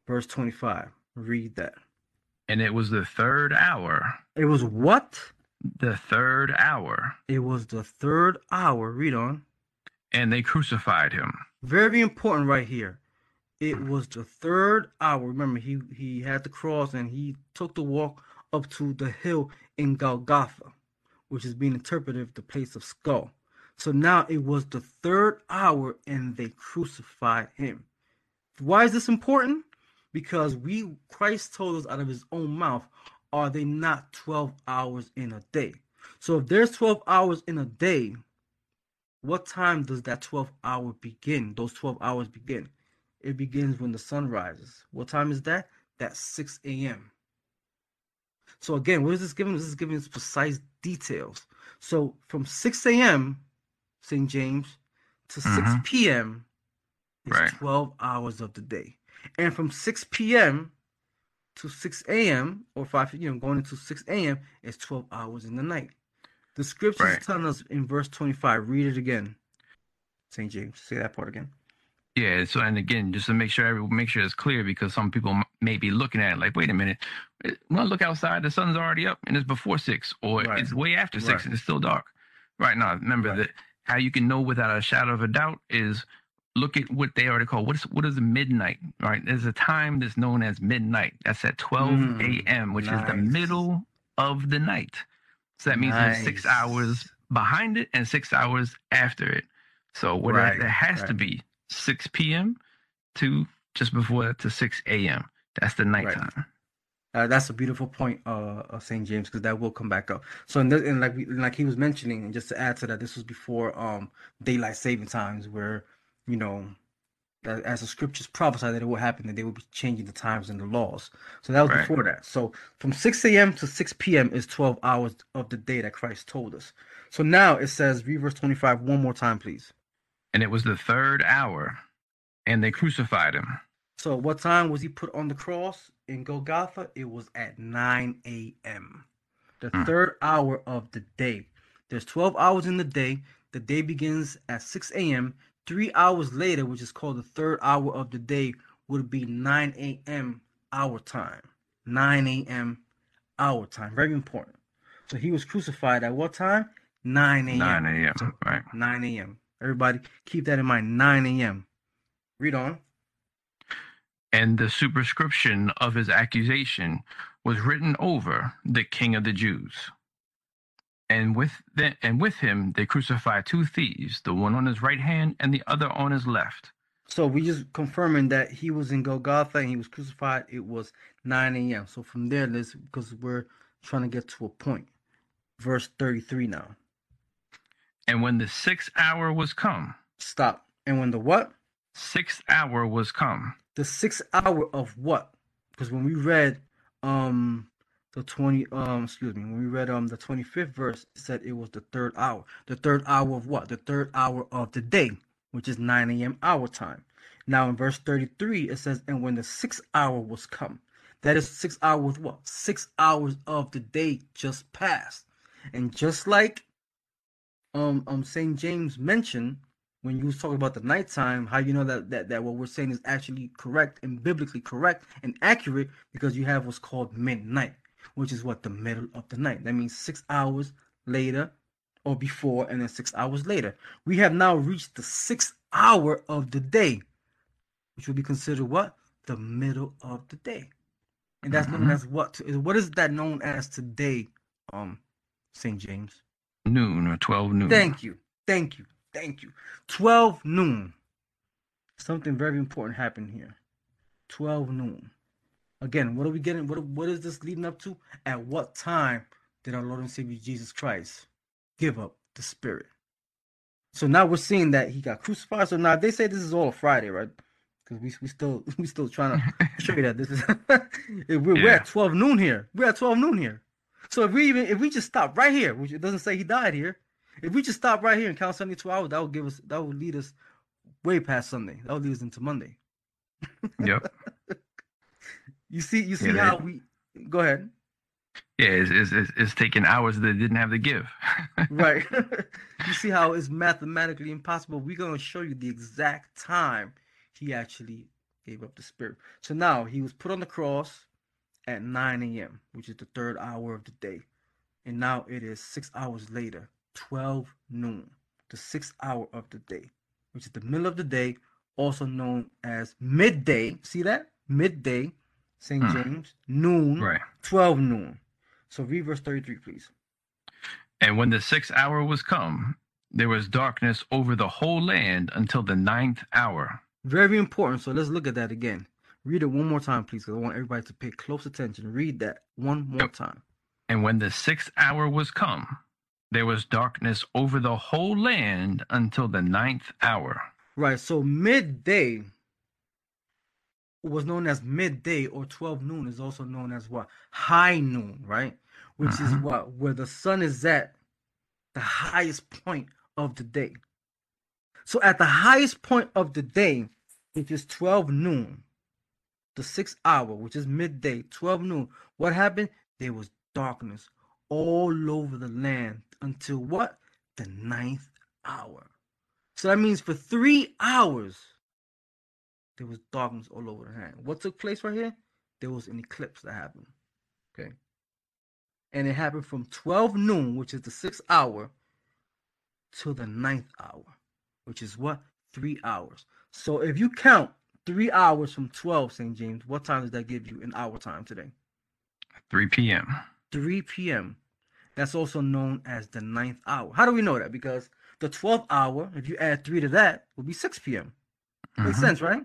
Verse 25. Read that.
And it was the third hour,
It was what?
The third hour,
It was the third hour. Read on.
and they crucified him.
Very important right here. It was the third hour. Remember, he he had the cross and he took the walk up to the hill in Golgotha, which is being interpreted the place of skull. So now it was the third hour and they crucified him. Why is this important? Because we Christ told us out of his own mouth, are they not 12 hours in a day? So if there's 12 hours in a day, what time does that 12 hour begin? Those 12 hours begin. It begins when the sun rises. What time is that? That's 6 a.m. So again, what is this giving? This is giving us precise details. So from 6 a.m. St. James to 6
Mhm.
p.m. is
Right.
12 hours of the day. And from 6 p.m. to 6 a.m. or 5 you know going into 6 a.m. is 12 hours in the night. The scripture
Right.
is telling us in verse 25. Read it again. St. James, say that part again.
Yeah. So, and again, just to make sure every, make sure it's clear, because some people may be looking at it like, wait a minute, eh, when I look outside, the sun's already up and it's before six, or
Right.
it's way after six
Right.
and it's still dark. Right now, remember that how you can know without a shadow of a doubt is look at what they already call what is what is midnight. Right, there's a time that's known as midnight. That's at 12
Mm,
a.m., which is the middle of the night. So that means there's six hours behind it and six hours after it. So what
Right,
there has to be 6 p.m. to just before to 6 a.m. That's the nighttime.
Uh, that's a beautiful point, uh, of St. James, because that will come back up. So, and like we, like he was mentioning, and just to add to that, this was before um daylight saving times, where you know, that, as the scriptures prophesy that it will happen, that they will be changing the times and the laws. So that was
Right.
before that. So from 6 a.m. to 6 p.m. is 12 hours of the day that Christ told us. So now it says, read verse 25 one more time, please.
And it was the third hour, and they crucified him.
So what time was he put on the cross in Golgotha? It was at 9 a.m. The
Hmm.
third hour of the day. There's 12 hours in the day. The day begins at 6 a.m. Three hours later, which is called the third hour of the day, would be 9 a.m. our time. 9 a.m. our time. Very important. So he was crucified at what time? 9 a.m.
9 a.m. Right.
9 a.m. Everybody keep that in mind. 9 a.m. Read on.
and the superscription of his accusation was written over the King of the Jews. And with the, and with him they crucified two thieves, the one on his right hand and the other on his left.
So we just confirming that he was in Golgotha and he was crucified. It was 9 a.m. So from there, let's because we're trying to get to a point. Verse 33 now.
And when the sixth hour was come,
Stop. And when the what?
sixth hour was come,
The sixth hour of what? Because when we read um the 20 um excuse me, when we read um the 25th verse, it said it was the third hour. The third hour of what? The third hour of the day, which is 9 a.m. our time. Now in verse 33, it says, and when the sixth hour was come, that is six hours what? Six hours of the day just passed. And just like um um St. James mentioned when you was talking about the nighttime, how you know that, that that what we're saying is actually correct and biblically correct and accurate because you have what's called midnight, which is what the middle of the night. That means six hours later or before, and then six hours later. We have now reached the sixth hour of the day, which will be considered what? The middle of the day. And that's known
Mhm.
as what? What is that known as today, um, St. James?
noon or 12 noon.
Thank you. Thank you. Thank you. 12 noon. Something very important happened here. 12 noon. Again, what are we getting? What, what is this leading up to? At what time did our Lord and Savior Jesus Christ give up the Spirit? So now we're seeing that he got crucified. So now they say this is all a Friday, right? Because we we still we still trying to show you that this is we're, we're at 12 noon here. We're at 12 noon here. So if we even if we just stop right here, which it doesn't say he died here, if we just stop right here and count 72 hours, that would give us that would lead us way past Sunday. That would lead us into Monday.
Yep.
You see, you see
Yeah,
how we go ahead.
Yeah, it's, it's, it's, it's taking hours that didn't have to give.
Right. you see how it's mathematically impossible. We're gonna show you the exact time he actually gave up the spirit. So now he was put on the cross at 9 a.m., which is the third hour of the day. And now it is six hours later, 12 noon, the sixth hour of the day, which is the middle of the day, also known as midday. See that? Midday, St.
Hmm.
James, noon,
right.
12 noon. So read verse 33, please.
And when the sixth hour was come, there was darkness over the whole land until the ninth hour.
Very important. So let's look at that again. Read it one more time, please, because I want everybody to pay close attention. Read that one more time.
And when the sixth hour was come, there was darkness over the whole land until the ninth hour.
Right. So midday was known as midday or 12 noon is also known as what? High noon, right? Which is
Mhm.
what? Where the sun is at the highest point of the day. So at the highest point of the day, which is 12 noon, the sixth hour, which is midday, 12 noon, what happened? There was darkness all over the land until what? The ninth hour. So that means for three hours, there was darkness all over the land. What took place right here? There was an eclipse that happened. Okay. And it happened from 12 noon, which is the sixth hour, to the ninth hour, which is what? Three hours. So if you count three hours from 12, St. James, what time does that give you in our time today?
3 p.m.
3 p.m. That's also known as the ninth hour. How do we know that? Because the 12th hour, if you add 3 to that, will be 6 p.m. Makes
Mhm.
sense, right?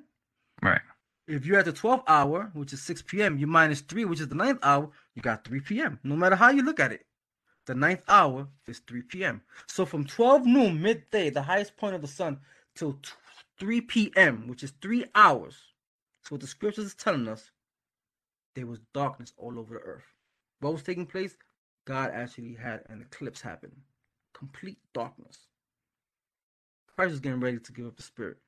Right.
If you're at the 12th hour, which is 6 p.m., you minus 3, which is the ninth hour, you got 3 p.m. No matter how you look at it. The ninth hour is 3 p.m. So from 12 noon, midday, the highest point of the sun, till 3 p.m., which is three hours. So what the scriptures is telling us, there was darkness all over the earth. What was taking place? God actually had an eclipse happen. Complete darkness. Christ is getting ready to give up the spirit.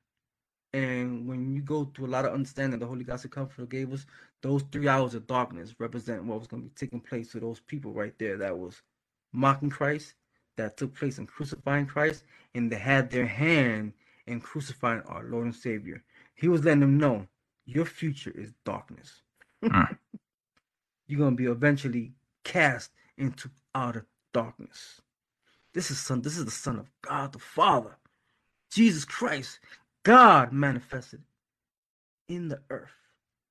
And when you go through a lot of understanding, the Holy Gospel Comforter gave us those three hours of darkness represent what was going to be taking place to those people right there that was mocking Christ, that took place in crucifying Christ, and they had their hand in crucifying our Lord and Savior. He was letting them know your future is darkness.
Mm.
You're going to be eventually cast into outer darkness. This is son. This is the Son of God the Father, Jesus Christ, God manifested in the earth.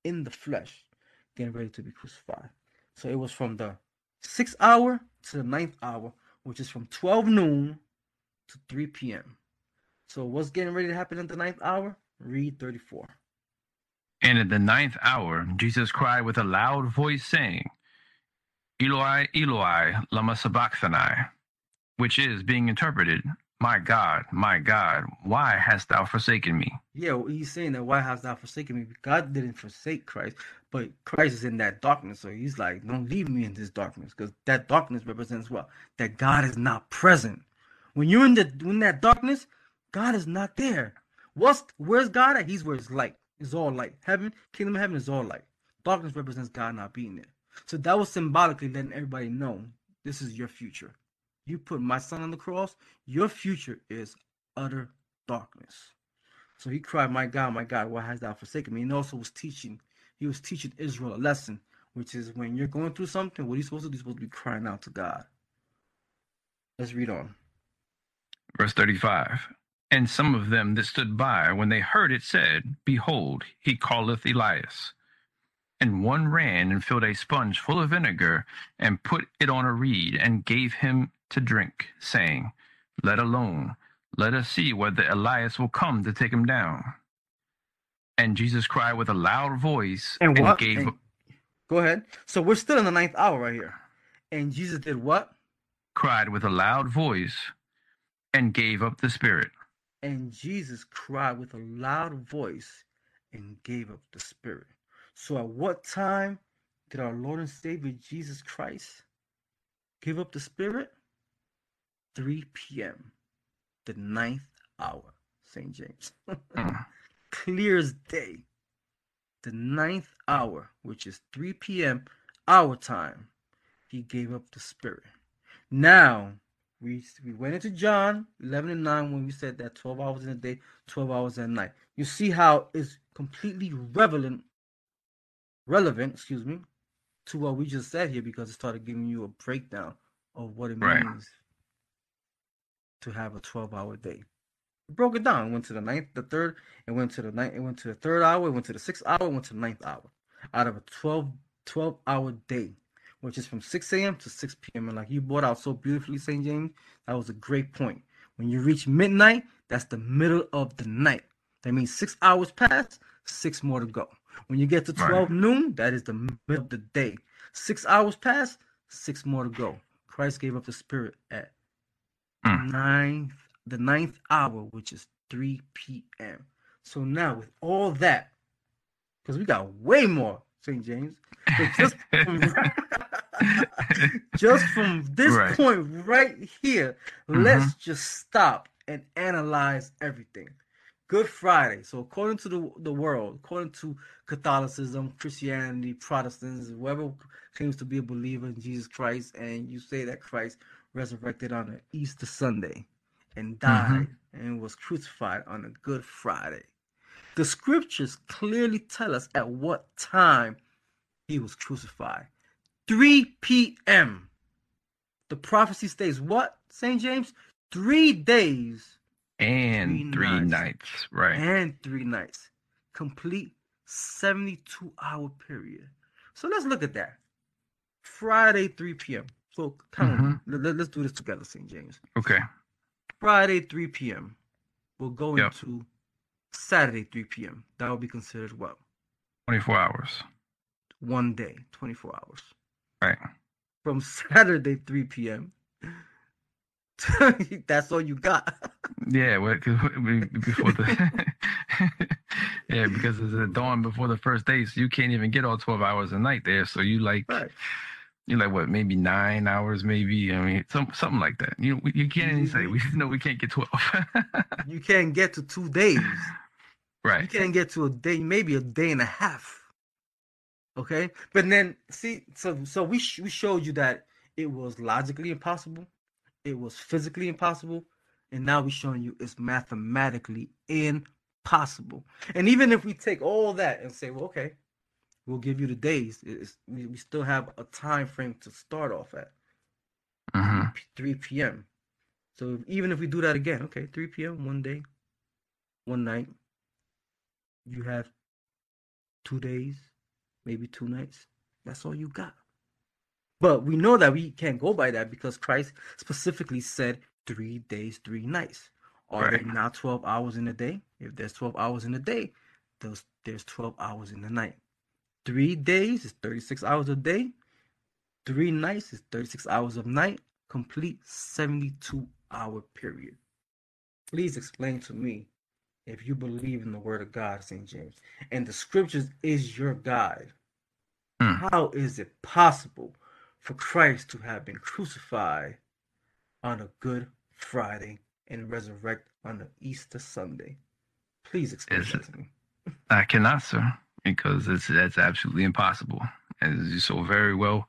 in the flesh, getting ready to be crucified. So it was from the sixth hour to the ninth hour, which is from 12 noon to 3 p.m. So what's getting ready to happen in the ninth hour? Read 34.
And in the ninth hour, Jesus cried with a loud voice, saying, Eloi, Eloi, lama sabachthani, which is being interpreted, My God, my God, why hast thou forsaken me?
Yeah, well, he's saying that why hast thou forsaken me? God didn't forsake Christ, but Christ is in that darkness. So he's like, don't leave me in this darkness, because that darkness represents what? That God is not present. When you're in the in that darkness, God is not there. What's where's God at? He's where it's light. It's all light. Heaven, kingdom of heaven is all light. Darkness represents God not being there. So that was symbolically letting everybody know this is your future. You put my son on the cross, your future is utter darkness. So he cried, My God, my God, why hast thou forsaken me? And also was teaching, he was teaching Israel a lesson, which is when you're going through something, what are you supposed to do? You're supposed to be crying out to God. Let's read on.
Verse 35 And some of them that stood by, when they heard it, said, Behold, he calleth Elias. And one ran and filled a sponge full of vinegar, and put it on a reed, and gave him to drink, saying, Let alone, let us see whether Elias will come to take him down. And Jesus cried with a loud voice,
And what?
gave
And- Go ahead. So we're still in the ninth hour right here. And Jesus did what?
cried with a loud voice, and gave up the spirit.
And Jesus cried with a loud voice and gave up the spirit. So at what time did our Lord and Savior Jesus Christ give up the spirit? 3 p.m., the ninth hour, St. James.
Mm.
Clear as day. The ninth hour, which is 3 p.m. our time, he gave up the spirit. Now, we we went into John 11 and 9 when we said that 12 hours in a day, 12 hours at night. You see how it's completely relevant, relevant, excuse me, to what we just said here because it started giving you a breakdown of what it
Right.
means to have a 12 hour day. It broke it down. It went to the ninth, the third, it went to the ninth, it went to the third hour, it went to the sixth hour, it went to the ninth hour. Out of a 12, 12 hour day, which is from 6 a.m. to 6 p.m. And like you brought out so beautifully, St. James, that was a great point. When you reach midnight, that's the middle of the night. That means six hours pass, six more to go. When you get to
Right.
12 noon, that is the middle of the day. Six hours pass, six more to go. Christ gave up the spirit at
Mm.
ninth, the ninth hour, which is 3 p.m. So now with all that, because we got way more, St. James. Just from, just from this
Right.
point right here, let's just stop and analyze everything. Good Friday. So according to the the world, according to Catholicism, Christianity, Protestants, whoever claims to be a believer in Jesus Christ, and you say that Christ resurrected on an Easter Sunday and mm-hmm. died and was crucified on a Good Friday. The scriptures clearly tell us at what time he was crucified. 3 p.m. The prophecy states what, St. James? Three days
and
Three
three
nights.
nights. Right.
and three nights. Complete 72 hour period. So let's look at that. Friday, 3 p.m. So count.
Mhm.
Let, us do this together, St. James.
Okay.
Friday, 3 p.m. We'll go
Yep.
into Saturday, 3 p.m. That will be considered what?
24 hours.
One day, 24 hours.
Right.
From Saturday, 3 p.m. That's all you got.
Yeah, well, 'cause we- before the yeah, because it's the dawn before the first day, so you can't even get all twelve hours a night there. So you like
right.
You like what, maybe nine hours, maybe. I mean, some something like that. You we- you can't even say we mm-hmm. know we can't get twelve.
You can't get to two days.
Right.
You can't get to a day, maybe a day and a half. Okay, but then see, so so we sh- we showed you that it was logically impossible, it was physically impossible, and now we're showing you it's mathematically impossible. And even if we take all that and say, well, okay, we'll give you the days, it's, we, still have a time frame to start off at
hmm
3 p.m. So even if we do that again, okay, 3 p.m. one day, one night, you have two days, maybe two nights. That's all you got. But we know that we can't go by that because Christ specifically said three days, three nights. Are
Right.
there not 12 hours in a day? If there's 12 hours in a day, those there's 12 hours in the night. Three days is 36 hours a day. Three nights is 36 hours of night. Complete 72 hour period. Please explain to me if you believe in the word of God, St. James, and the scriptures is your guide.
Hmm.
How is it possible for Christ to have been crucified on a Good Friday and resurrect on the Easter Sunday? Please explain
Is
that
it-
to me.
I cannot, sir, because it's that's absolutely impossible, as you so very well,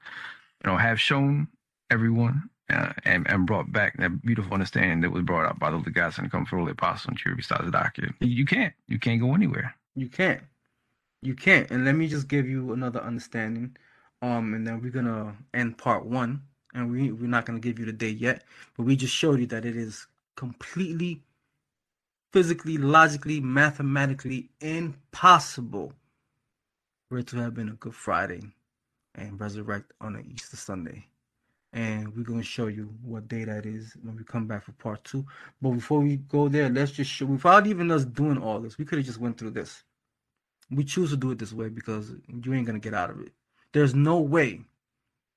you know, have shown everyone uh, and and brought back that beautiful understanding that was brought up by the Legacy and come from the Apostle and Cherubim Stazadaki. You can't, you can't go anywhere.
You can't. You can't. And let me just give you another understanding. Um, and then we're gonna end part one. And we we're not gonna give you the date yet, but we just showed you that it is completely physically, logically, mathematically impossible to have been a Good Friday and resurrect on an Easter Sunday. And we're gonna show you what day that is when we come back for part two. But before we go there, let's just show without even us doing all this, we could have just went through this. We choose to do it this way because you ain't gonna get out of it. There's no way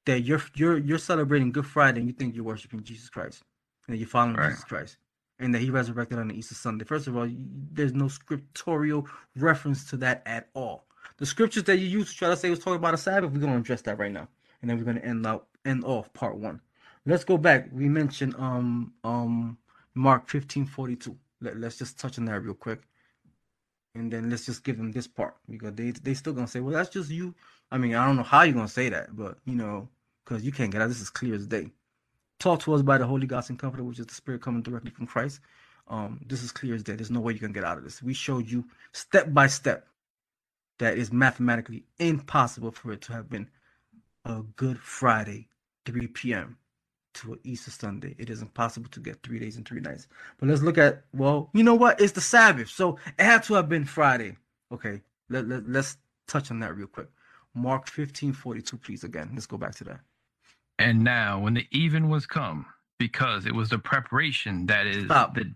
that you're you're you're celebrating Good Friday and you think you're worshiping Jesus Christ and that you're following
Right.
Jesus Christ and that He resurrected on the Easter Sunday. First of all, there's no scriptorial reference to that at all. The scriptures that you use to try to say was talking about a Sabbath, we're gonna address that right now, and then we're gonna end out end off part one. Let's go back. We mentioned um um Mark fifteen forty two. Let, let's just touch on that real quick. And then let's just give them this part because they they still gonna say, well, that's just you. I mean, I don't know how you're gonna say that, but you know, because you can't get out. This is clear as day. Taught to us by the Holy Ghost and Comforter, which is the Spirit coming directly from Christ. Um, this is clear as day. There's no way you can get out of this. We showed you step by step that is mathematically impossible for it to have been a Good Friday, 3 p.m. to an Easter Sunday. It is impossible to get three days and three nights. But let's look at well, you know what? It's the Sabbath, so it had to have been Friday. Okay, let, let let's touch on that real quick. Mark 15, 42, please again. Let's go back to that.
And now, when the even was come, because it was the preparation that is
Stop.
the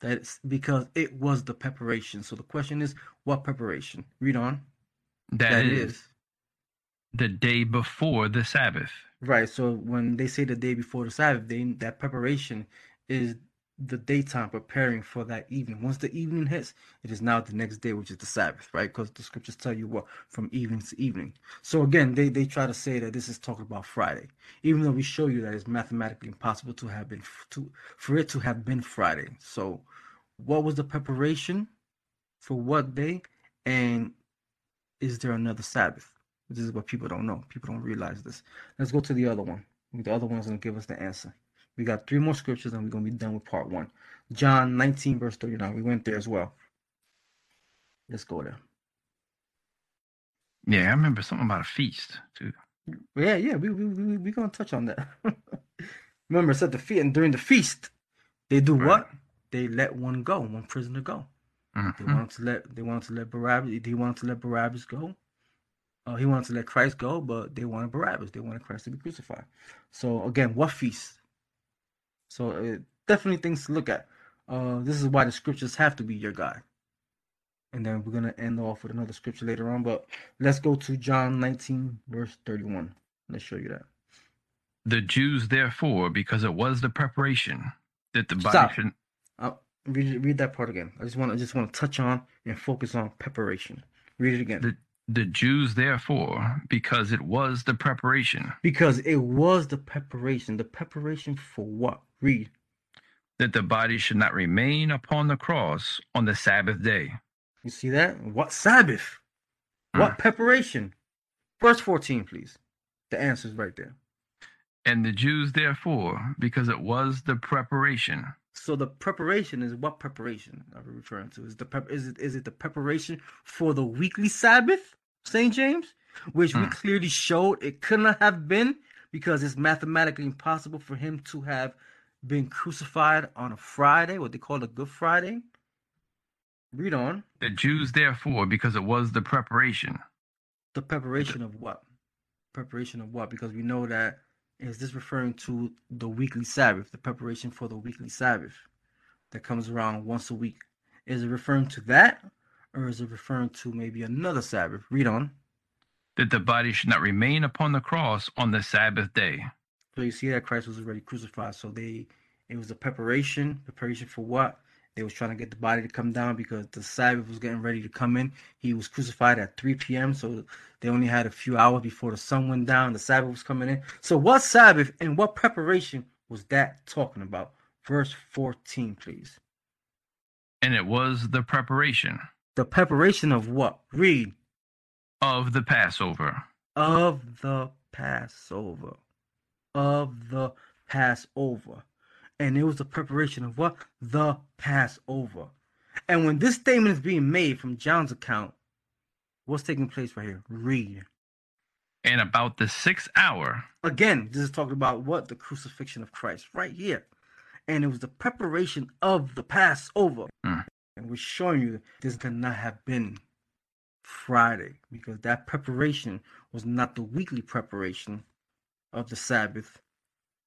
That's because it was the preparation. So the question is, what preparation? Read on.
that is the day before the Sabbath.
Right. So when they say the day before the Sabbath, they that preparation is the daytime preparing for that evening. Once the evening hits, it is now the next day, which is the Sabbath, right? Because the scriptures tell you what from evening to evening. So again, they they try to say that this is talking about Friday, even though we show you that it's mathematically impossible to have been to for it to have been Friday. So, what was the preparation for what day, and is there another Sabbath? This is what people don't know. People don't realize this. Let's go to the other one. The other one's gonna give us the answer. We got three more scriptures and we're gonna be done with part one. John 19, verse 39. We went there as well. Let's go there.
Yeah, I remember something about a feast too.
Yeah, yeah, we we we we gonna touch on that. Remember, it said the feast and during the feast, they do
Right.
what? They let one go, one prisoner go. They
Mhm.
wanted to let they wanted to let Barabbas. He wanted to let Barabbas go. Uh, he wanted to let Christ go, but they wanted Barabbas. They wanted Christ to be crucified. So again, what feast? So uh, definitely things to look at. Uh, this is why the scriptures have to be your guide. And then we're gonna end off with another scripture later on. But let's go to John 19, verse 31. Let's show you that.
The Jews, therefore, because it was the preparation that the body
Stop.
should.
Uh, read, read that part again. I just want I just want to touch on and focus on preparation. Read it again.
The, the Jews, therefore, because it was the preparation
Because it was the preparation. The preparation for what? Read.
that the body should not remain upon the cross on the Sabbath day.
You see that? What Sabbath? What preparation? Verse 14, please. The answer's right there.
And the Jews, therefore, because it was the preparation
So the preparation is what preparation are we referring to? Is the prep is it is it the preparation for the weekly Sabbath, St. James? Which we
Hmm.
clearly showed it could not have been because it's mathematically impossible for him to have been crucified on a Friday, what they call a Good Friday. Read on.
The Jews, therefore, because it was the preparation
The preparation of what? Preparation of what? Because we know that is this referring to the weekly Sabbath, the preparation for the weekly Sabbath that comes around once a week. Is it referring to that, or is it referring to maybe another Sabbath? Read on.
That the body should not remain upon the cross on the Sabbath day.
So you see that Christ was already crucified. So they, it was a preparation. Preparation for what? They was trying to get the body to come down because the Sabbath was getting ready to come in. He was crucified at 3 p.m. So they only had a few hours before the sun went down. The Sabbath was coming in. So what Sabbath and what preparation was that talking about? Verse 14, please.
And it was the preparation
The preparation of what? Read.
of the Passover.
Of the Passover. Of the Passover. And it was the preparation of what? The Passover. And when this statement is being made from John's account, what's taking place right here? Read.
And about the sixth hour,
Again, this is talking about what? The crucifixion of Christ, right here. And it was the preparation of the Passover.
Hmm.
And we're showing you this could not have been Friday because that preparation was not the weekly preparation of the Sabbath,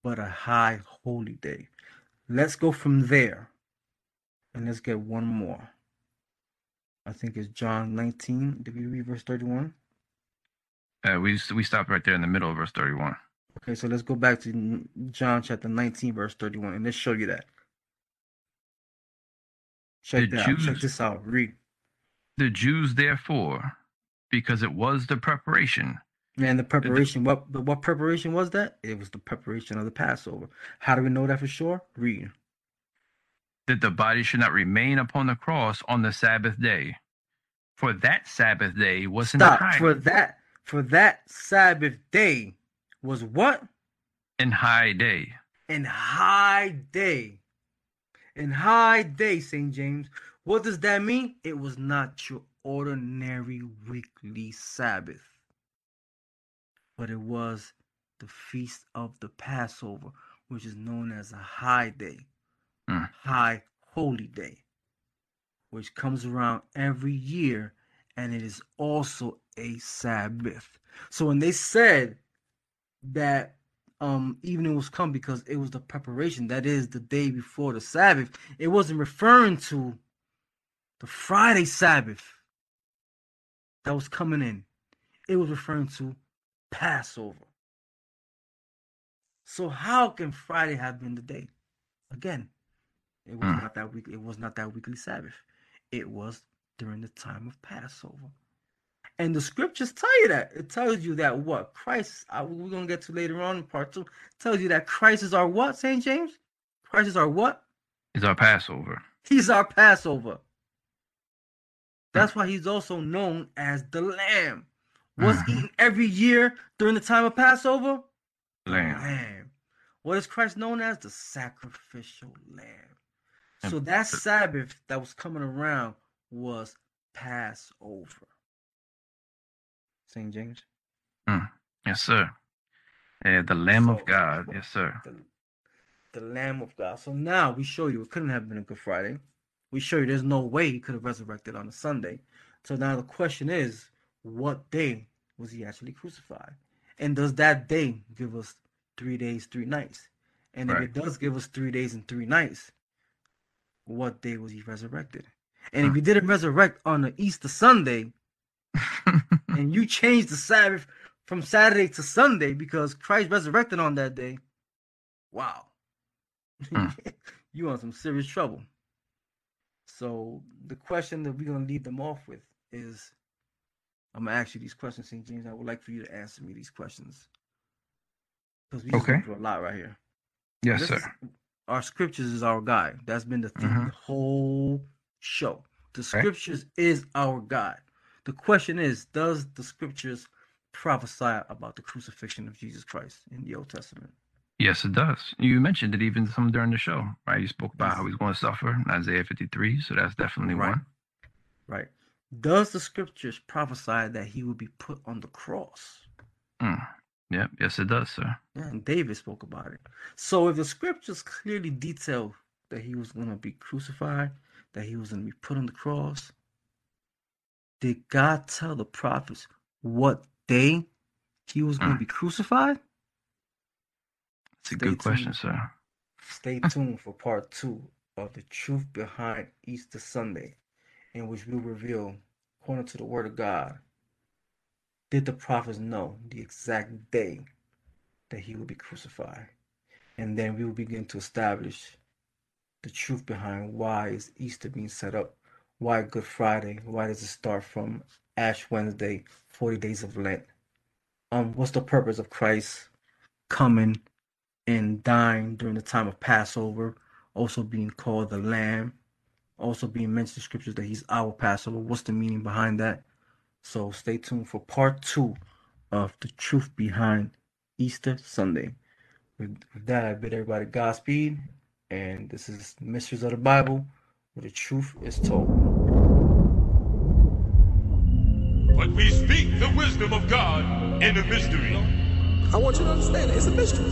but a high holy day. Let's go from there and let's get one more. I think it's John 19. Did we read verse 31?
uh, we we stopped right there in the middle of verse 31.
Okay, so let's go back to John chapter 19, verse 31, and let's show you that. Check
The
that out. Check this out. Read.
The Jews, therefore, because it was the preparation,
And the preparation, what but what preparation was that? It was the preparation of the Passover. How do we know that for sure? Read.
that the body should not remain upon the cross on the Sabbath day. For that Sabbath day was in
Stop.
high,
For that for that Sabbath day was what?
in high day.
In high day. In high day, St. James. What does that mean? It was not your ordinary weekly Sabbath, but it was the feast of the Passover, which is known as a high day,
Hmm.
high holy day, which comes around every year, and it is also a Sabbath. So when they said that um evening was come because it was the preparation that is the day before the sabbath it wasn't referring to the friday sabbath that was coming in it was referring to passover so how can friday have been the day again it was
Hmm.
not that week it was not that weekly sabbath it was during the time of passover and the scriptures tell you that. It tells you that what Christ, uh, we're going to get to later on in part two, tells you that Christ is our what, St. James? Christ is our what?
Is our Passover.
He's our Passover. That's why he's also known as the Lamb. What's
Mhm.
eaten every year during the time of Passover?
Lamb.
Lamb. What is Christ known as? The sacrificial lamb. So that Sabbath that was coming around was Passover. St. James?
Yes, sir. Yeah, the Lamb
So-
of God. Yes, sir.
the, the Lamb of God. So now we show you it couldn't have been a Good Friday. We show you there's no way he could have resurrected on a Sunday. So now the question is, what day was he actually crucified? And does that day give us three days, three nights? And if it does give us three days and three nights, what day was he resurrected? And if he didn't resurrect on the Easter Sunday, and you changed the Sabbath from Saturday to Sunday because Christ resurrected on that day, wow.
Hmm.
you on some serious trouble. So the question that we're gonna leave them off with is I'm gonna ask you these questions, St. James. I would like for you to answer me these questions. Because we
Okay.
through a lot right here.
yes,
This
sir.
our scriptures is our guide. That's been the theme
Mhm.
the whole show. The
Okay.
scriptures is our guide. The question is, does the scriptures prophesy about the crucifixion of Jesus Christ in the Old Testament?
Yes, it does. You mentioned it even some during the show, right? You spoke about how he's going to suffer in Isaiah 53, so that's definitely
Right.
one.
Right. Does the scriptures prophesy that he would be put on the cross?
Mm. Yep, yes, it does, sir.
Yeah, and David spoke about it. So if the scriptures clearly detail that he was going to be crucified, that he was going to be put on the cross, did God tell the prophets what day he was going to
Mm.
be crucified?
That's a
Stay
good question, sir.
Stay tuned for part two of the truth behind Easter Sunday, in which we'll reveal, according to the Word of God, did the prophets know the exact day that he would be crucified? And then we will begin to establish the truth behind why is Easter being set up? Why Good Friday? Why does it start from Ash Wednesday, 40 days of Lent? Um, what's the purpose of Christ coming and dying during the time of Passover, also being called the Lamb, also being mentioned in scriptures that he's our Passover. What's the meaning behind that? So stay tuned for part two of the truth behind Easter Sunday. With, with that, I bid everybody Godspeed, and this is Mysteries of the Bible, where the truth is told.
But we speak the wisdom of God in a mystery.
I want you to understand it. It's a mystery.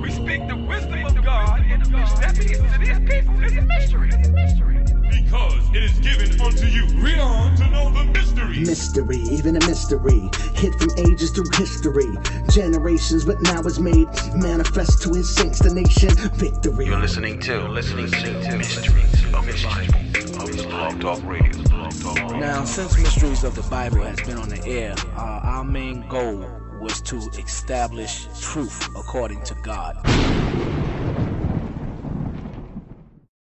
We speak the wisdom of God in a mystery. That means to these people, it's a mystery. It's a mystery.
Because it is given unto you. Read on to know the mystery.
Mystery, even a mystery, hid from ages through history, generations, but now is made manifest to his saints, the nation, victory.
You're listening to, listening to Mysteries of the Bible of Blog Talk Radio. Blog Talk Radio.
Now, since Mysteries of the Bible has been on the air, uh, our main goal was to establish truth according to God.